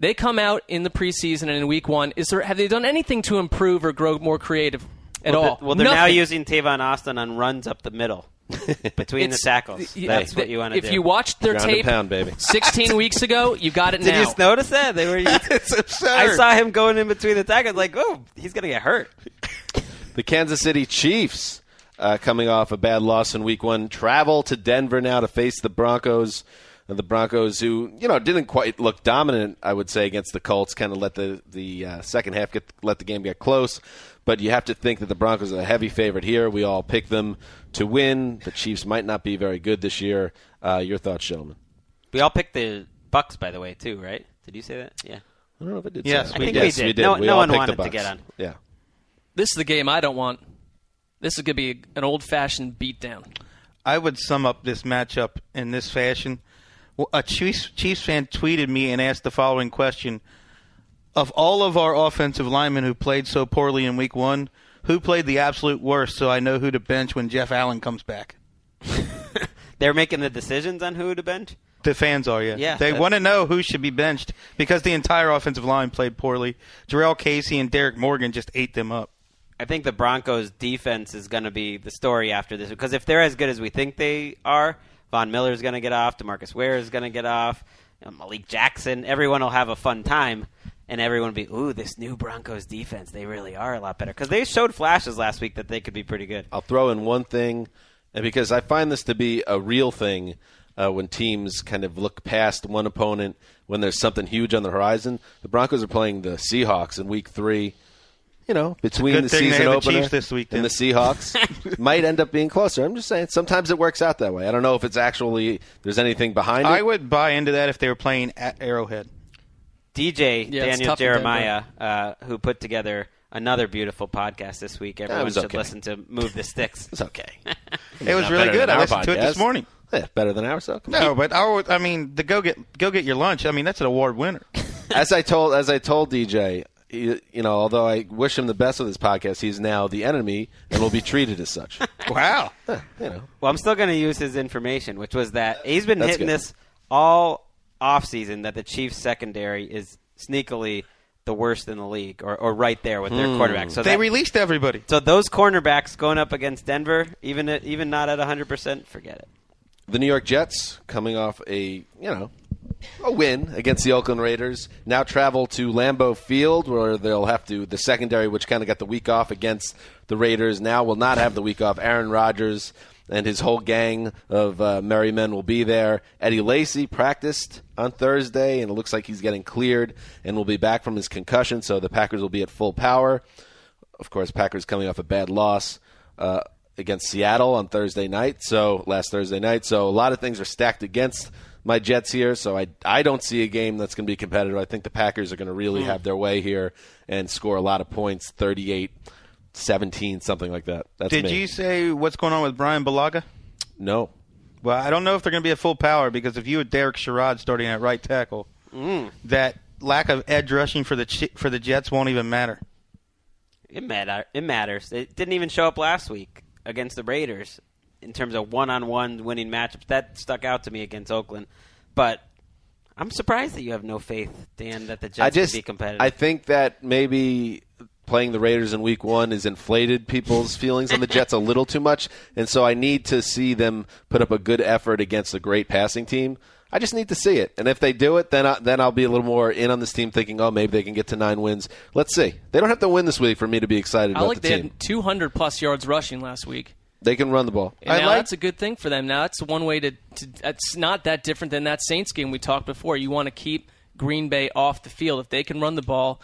they come out in the preseason and in Week One. Is there have they done anything to improve or grow more creative at well, all? th- well, they're now using Tavon Austin on runs up the middle between the tackles. y- That's th- what you want to do. If you watched their Ground tape pound, baby. 16 weeks ago, you got it now. Did now. you notice that they were? I saw him going in between the tackles, like, oh, he's gonna get hurt. The Kansas City Chiefs, uh, coming off a bad loss in Week One, travel to Denver now to face the Broncos. The Broncos, who you know didn't quite look dominant, I would say, against the Colts, kind of let the the uh, second half get let the game get close. But you have to think that the Broncos are a heavy favorite here. We all pick them to win. The Chiefs might not be very good this year. Uh, your thoughts, gentlemen? We all picked the Bucks, by the way, too, right? Did you say that? Yeah. I don't know if I did. Yes, say I that. think we did. we No- we no all one wanted to get on. Yeah. this is the game I don't want. This is going to be an old-fashioned beatdown. I would sum up this matchup in this fashion. Well, a Chiefs, Chiefs fan tweeted me and asked the following question: Of all of our offensive linemen who played so poorly in Week One, who played the absolute worst? So I know who to bench when Jeff Allen comes back. They're making the decisions on who to bench. The fans are, yeah. Yeah, they want to know who should be benched because the entire offensive line played poorly. Jurrell Casey and Derrick Morgan just ate them up. I think the Broncos' defense is going to be the story after this because if they're as good as we think they are, Von Miller is going to get off, DeMarcus Ware is going to get off, you know, Malik Jackson, everyone will have a fun time, and everyone will be, ooh, this new Broncos defense, they really are a lot better because they showed flashes last week that they could be pretty good. I'll throw in one thing, and because I find this to be a real thing uh, when teams kind of look past one opponent when there's something huge on the horizon. The Broncos are playing the Seahawks in Week Three. You know, between the season had the opener Chiefs this week, and the Seahawks might end up being closer. I'm just saying, sometimes it works out that way. I don't know if it's actually there's anything behind it. I would buy into that if they were playing at Arrowhead. DJ Yeah, Daniel Jeremiah, uh, who put together another beautiful podcast this week. Everyone was should okay. listen to Move the Sticks. it's okay. It was Not really good. I our listened to it this morning. Yeah, better than ours. So come on. No, but our, I mean, the go get go get your lunch. I mean, that's an award winner. as I told as I told DJ, he, you know, although I wish him the best with his podcast, he's now the enemy and will be treated as such. wow. you know, Well, I'm still going to use his information, which was that he's been That's hitting good. this all offseason that the Chiefs secondary is sneakily the worst in the league, or, or right there with their Hmm. quarterback. So They that- released everybody. so those cornerbacks going up against Denver, even at, even not at 100, percent forget it. the New York Jets coming off a you know a win against the Oakland Raiders now travel to Lambeau Field where they'll have to the secondary which kind of got the week off against the Raiders now will not have the week off. Aaron Rodgers and his whole gang of uh, merry men will be there. Eddie Lacy practiced on Thursday and it looks like he's getting cleared and will be back from his concussion so the Packers will be at full power. Of course, Packers coming off a bad loss uh, against Seattle on Thursday night. So last Thursday night. So a lot of things are stacked against my Jets here. So I I don't see a game that's going to be competitive. I think the Packers are going to really have their way here and score a lot of points, 38, 17, something like that. That's Did me. you say what's going on with Bryan Bulaga? No. Well, I don't know if they're going to be at full power because if you had Derek Sherrod starting at right tackle, mm. that lack of edge rushing for the for the Jets won't even matter. It matter. It matters. It didn't even show up last week against the Raiders in terms of one-on-one winning matchups. That stuck out to me against Oakland, but I'm surprised that you have no faith, Dan, that the Jets I just can be competitive. I think that maybe playing the Raiders in week 1 is inflated people's feelings on the Jets a little too much and so I need to see them put up a good effort against a great passing team. I just need to see it. And if they do it, then I, then I'll be a little more in on this team thinking, "Oh, maybe they can get to 9 wins." Let's see. They don't have to win this week for me to be excited I about like the they team. had 200 plus yards rushing last week. They can run the ball. And now that's a good thing for them. Now that's one way to, to. That's not that different than that Saints game we talked before. You want to keep Green Bay off the field. If they can run the ball,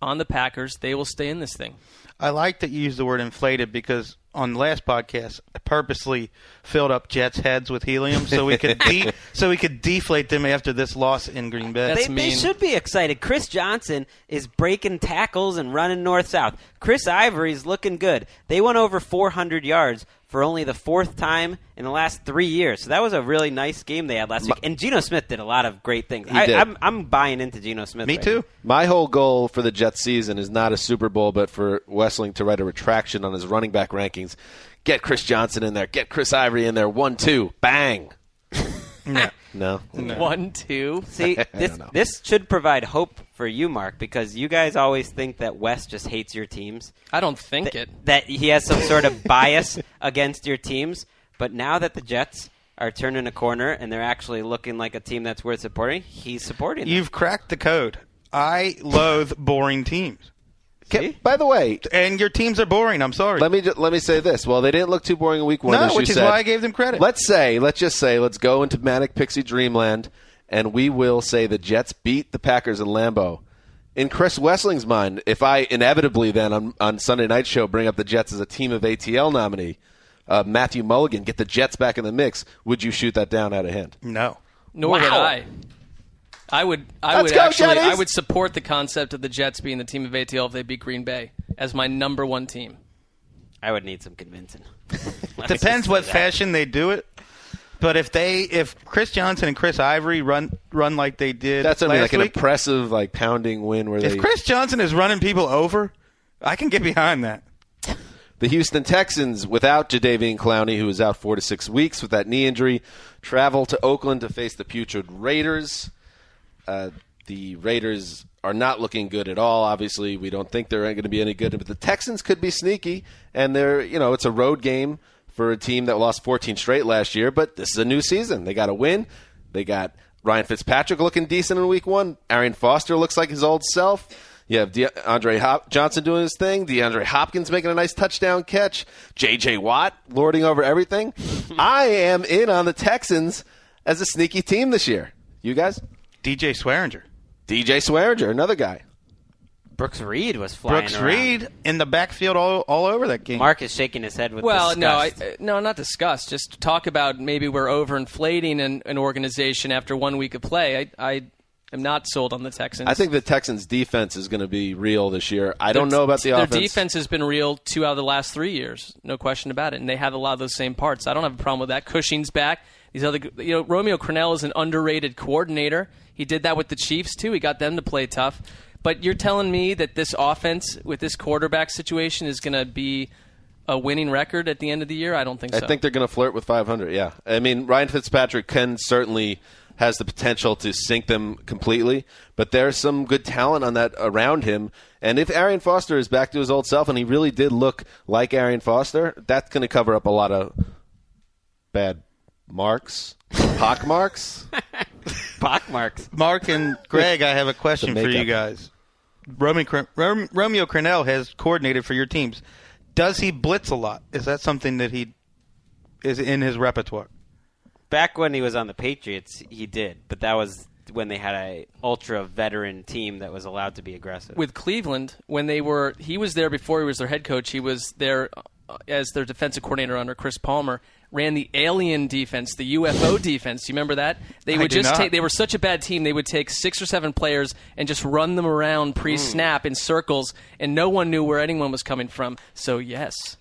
on the Packers. They will stay in this thing. I like that you use the word inflated because on the last podcast I purposely filled up Jets' heads with helium so we could de- so we could deflate them after this loss in Green Bay. That's they, mean. they should be excited. Chris Johnson is breaking tackles and running north south. Chris Ivory's looking good. They went over 400 yards for only the fourth time in the last three years. So that was a really nice game they had last week. And Geno Smith did a lot of great things. I, did. I'm, I'm buying into Geno Smith. Me right too. now. My whole goal for the Jets season is not a Super Bowl, but for Wesseling to write a retraction on his running back rankings. Get Chris Johnson in there. Get Chris Ivory in there. One, two, bang. No. No. One, two. See, this this should provide hope for you, Marc, because you guys always think that Wes just hates your teams. I don't think Th- it. that he has some sort of bias against your teams. But now that the Jets are turning a corner and they're actually looking like a team that's worth supporting, he's supporting them. You've cracked the code. I loathe boring teams. Can- by the way, And your teams are boring. I'm sorry. let me ju- let me say this. Well, they didn't look too boring in week one. No, as you which is said. why I gave them credit. Let's say, let's just say, let's go into manic pixie dreamland, and we will say the Jets beat the Packers in Lambeau. In Chris Wesseling's mind, if I inevitably then on, on Sunday night show bring up the Jets as a team of ATL nominee, uh, Matthew Mulligan, get the Jets back in the mix, would you shoot that down out of hand? no. Nor would Wow. I. I would. I Let's would go, actually. Jetties! I would support the concept of the Jets being the team of ATL if they beat Green Bay as my number one team. I would need some convincing. Depends what that. fashion they do it. But if they, if Chris Johnson and Chris Ivory run run like they did That's gonna be last like an week, impressive, like pounding win where if they. Chris Johnson is running people over, I can get behind that. The Houston Texans, without Jadeveon Clowney, who is out four to six weeks with that knee injury, travel to Oakland to face the putrid Raiders. Uh, the Raiders are not looking good at all. Obviously, we don't think they're going to be any good, but the Texans could be sneaky, and they're you know it's a road game for a team that lost 14 straight last year. But this is a new season; they got to win. They got Ryan Fitzpatrick looking decent in Week One. Arian Foster looks like his old self. You have DeAndre Hop- Johnson doing his thing. DeAndre Hopkins making a nice touchdown catch. J.J. Watt lording over everything. I am in on the Texans as a sneaky team this year. You guys? DJ Swearinger, DJ Swearinger, another guy. Brooks Reed was flying Brooks around. Reed in the backfield all all over that game. Marc is shaking his head with Well, no, I, uh, no, not discuss. Just talk about maybe we're overinflating an, an organization after one week of play. I, I am not sold on the Texans. I think the Texans' defense is going to be real this year. I don't know about the their offense. defense has been real two out of the last three years, no question about it, and they have a lot of those same parts. I don't have a problem with that. Cushing's back. These other, you know, Romeo Crennel is an underrated coordinator. He did that with the Chiefs too. He got them to play tough. But you're telling me that this offense with this quarterback situation is going to be a winning record at the end of the year? I don't think so. I think they're going to flirt with 500. Yeah, I mean Ryan Fitzpatrick can certainly has the potential to sink them completely, but there's some good talent on that around him. And if Arian Foster is back to his old self, and he really did look like Arian Foster, that's going to cover up a lot of bad marks, pock marks. pock marks. Marc and Gregg, I have a question for you guys. Romeo, Cr- Rom- Romeo Crennel has coordinated for your teams. Does he blitz a lot? Is that something that he is in his repertoire? Back when he was on the Patriots, he did, but that was when they had a ultra veteran team that was allowed to be aggressive. with Cleveland when they were he was there before he was their head coach. He was there Uh, as their defensive coordinator under Chris Palmer. Ran the alien defense, the UFO defense. You remember that? They would do just not. take. They were such a bad team. They would take six or seven players and just run them around pre-snap mm. in circles, and no one knew where anyone was coming from. So yes,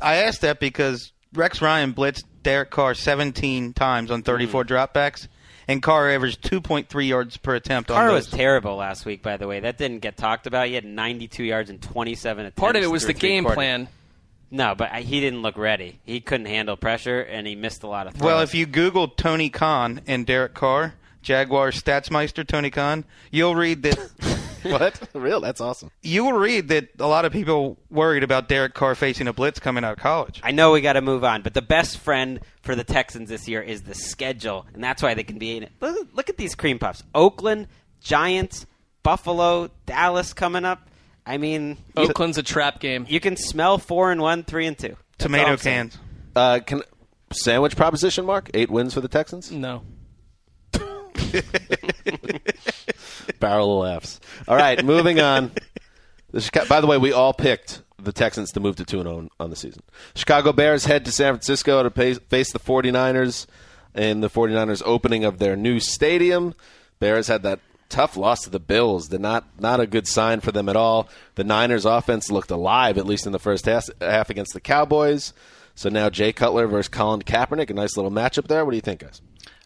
I asked that because Rex Ryan blitzed Derek Carr 17 times on 34 mm. dropbacks, and Carr averaged 2.3 yards per attempt. Carr on was terrible last week, by the way. That didn't get talked about. He had 92 yards and 27 attempts. part of it was the game quarters. plan. No, but he didn't look ready. He couldn't handle pressure, and he missed a lot of throws. Well, if you Google Tony Khan and Derek Carr, Jaguars statsmeister Tony Khan, you'll read that what? Real? That's awesome. you will read that a lot of people worried about Derek Carr facing a blitz coming out of college. I know we got to move on, but the best friend for the Texans this year is the schedule, and that's why they can be in it. Look, look at these cream puffs: Oakland, Giants, Buffalo, Dallas coming up. I mean, you, Oakland's a trap game. you can smell four and one, three and two. That's all Tomato I'm saying. cans. Uh, can sandwich proposition? Mark eight wins for the Texans. No. Barrel of laughs. All right, moving on. The Chica- By the way, we all picked the Texans to move to 2 0 on the season. Chicago Bears head to San Francisco to pay- face the 49ers in the 49ers opening of their new stadium. Bears had that tough loss to the Bills. Did not not a good sign for them at all. The Niners offense looked alive at least in the first half, half against the Cowboys. So now Jay Cutler versus Colin Kaepernick, a nice little matchup there. What do you think, guys?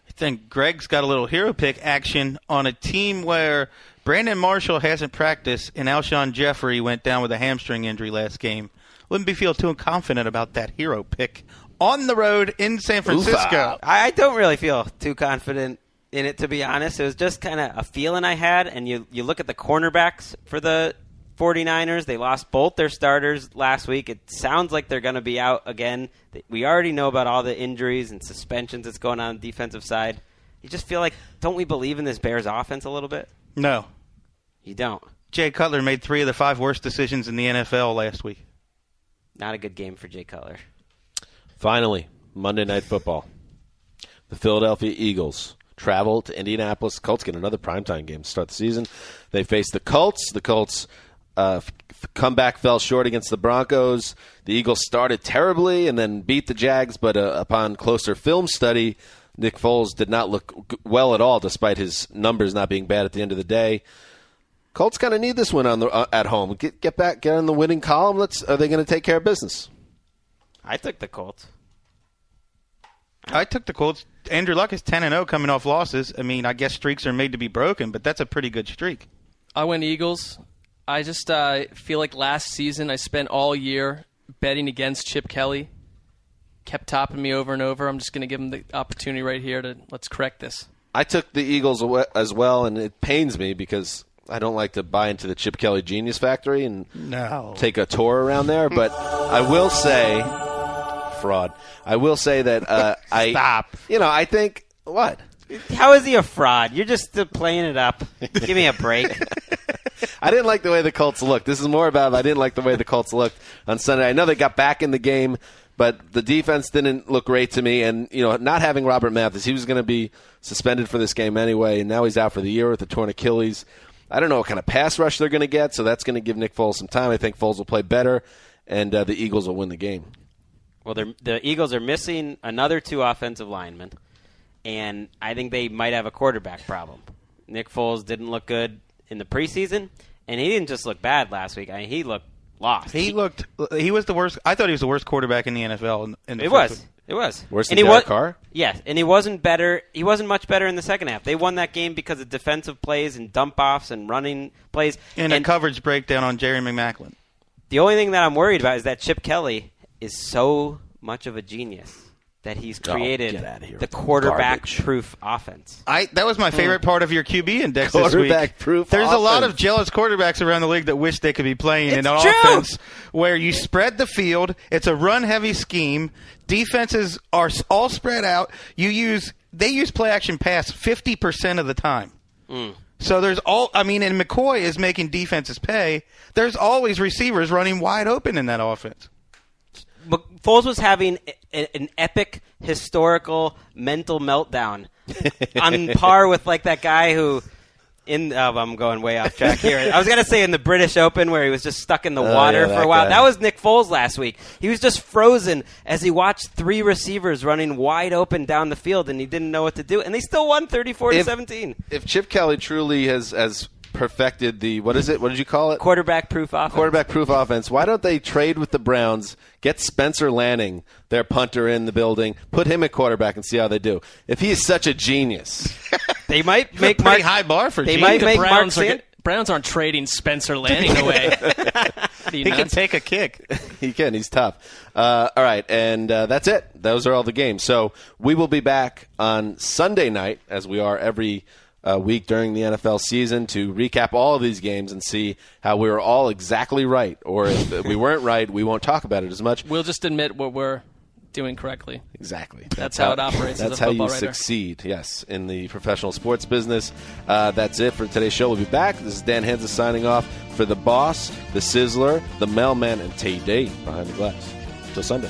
I think Gregg's got a little hero pick action on a team where Brandon Marshall hasn't practiced and Alshon Jeffery went down with a hamstring injury last game. Wouldn't be feel too confident about that hero pick on the road in San Francisco. I, I don't really feel too confident in it, to be honest. It was just kind of a feeling I had, and you you look at the cornerbacks for the 49ers. They lost both their starters last week. It sounds like they're going to be out again. We already know about all the injuries and suspensions that's going on, on the defensive side. You just feel like, don't we believe in this Bears offense a little bit? No. You don't. Jay Cutler made three of the five worst decisions in the NFL last week. Not a good game for Jay Cutler. Finally, Monday Night Football. The Philadelphia Eagles travel to Indianapolis. Colts get another primetime game to start the season. They face the Colts. The Colts uh, comeback fell short against the Broncos. The Eagles started terribly and then beat the Jags, but uh, upon closer film study, Nick Foles did not look well at all, despite his numbers not being bad at the end of the day. Colts kind of need this win on the uh, at home. Get get back, get on the winning column. Let's. Are they going to take care of business? I took the Colts. I took the Colts. Andrew Luck is 10 and 0 coming off losses. I mean, I guess streaks are made to be broken, but that's a pretty good streak. I went Eagles. I just uh, feel like last season I spent all year betting against Chip Kelly. Kept topping me over and over. I'm just going to give him the opportunity right here to let's correct this. I took the Eagles as well, and it pains me because I don't like to buy into the Chip Kelly Genius Factory and No. take a tour around there. But I will say, fraud. I will say that uh, I Stop. You know, I think what How is he a fraud? You're just uh, playing it up. Give me a break. I didn't like the way the Colts looked. This is more about I didn't like the way the Colts looked on Sunday. I know they got back in the game, but the defense didn't look great to me. And you know, not having Robert Mathis, he was going to be suspended for this game anyway, and now he's out for the year with a torn Achilles. I don't know what kind of pass rush they're going to get, so that's going to give Nick Foles some time. I think Foles will play better, and uh, the Eagles will win the game. Well, they're, the Eagles are missing another two offensive linemen, and I think they might have a quarterback problem. Nick Foles didn't look good in the preseason, and he didn't just look bad last week. I mean, he looked lost. He looked. He was the worst. I thought he was the worst quarterback in the NFL. In, in the It was. week. It was. Worse and than he Derek wa- Carr? Yes, and he wasn't better. He wasn't much better in the second half. They won that game because of defensive plays and dump offs and running plays. And, a coverage breakdown on Jeremy Maclin. The only thing that I'm worried about is that Chip Kelly is so much of a genius that he's Oh, created get outta here the with the quarterback-proof offense. I that was my hmm. favorite part of your QB index this week. Quarterback-proof There's a lot of jealous quarterbacks around the league that wish they could be playing in an true. offense where you spread the field. It's a run-heavy scheme. Defenses are all spread out. You use they use play action pass 50 percent of the time. Hmm. So there's all I mean, and McCoy is making defenses pay. There's always receivers running wide open in that offense. Foles was having a, an epic historical mental meltdown on par with like that guy who in oh, I'm going way off track here. I was gonna say in the British Open where he was just stuck in the Oh, water yeah, for a while. guy. That was Nick Foles last week. He was just frozen as he watched three receivers running wide open down the field and he didn't know what to do. And they still won 34 to 17. If Chip Kelly truly has has perfected the what is it? What did you call it? Quarterback proof offense. quarterback proof offense. Why don't they trade with the Browns, get Spencer Lanning, their punter, in the building, put him at quarterback, and see how they do? If he is such a genius, They might It's a make pretty Mark, high bar for They Gene. might The make Mark Browns, are, San- get- Browns aren't trading Spencer Lanning away. Are you He can take a kick. he can. He's tough. Uh, all right, and uh, that's it. Those are all the games. So we will be back on Sunday night, as we are every uh, week during the NFL season, to recap all of these games and see how we were all exactly right, or if we weren't right, we won't talk about it as much. We'll just admit what we're doing correctly. Exactly. That's how it operates as That's how you writer. succeed. Yes, in the professional sports business. Uh, that's it for today's show. We'll be back. This is Dan Hanzus signing off for the boss, the sizzler, the mailman, and TD behind the glass. Till Sunday.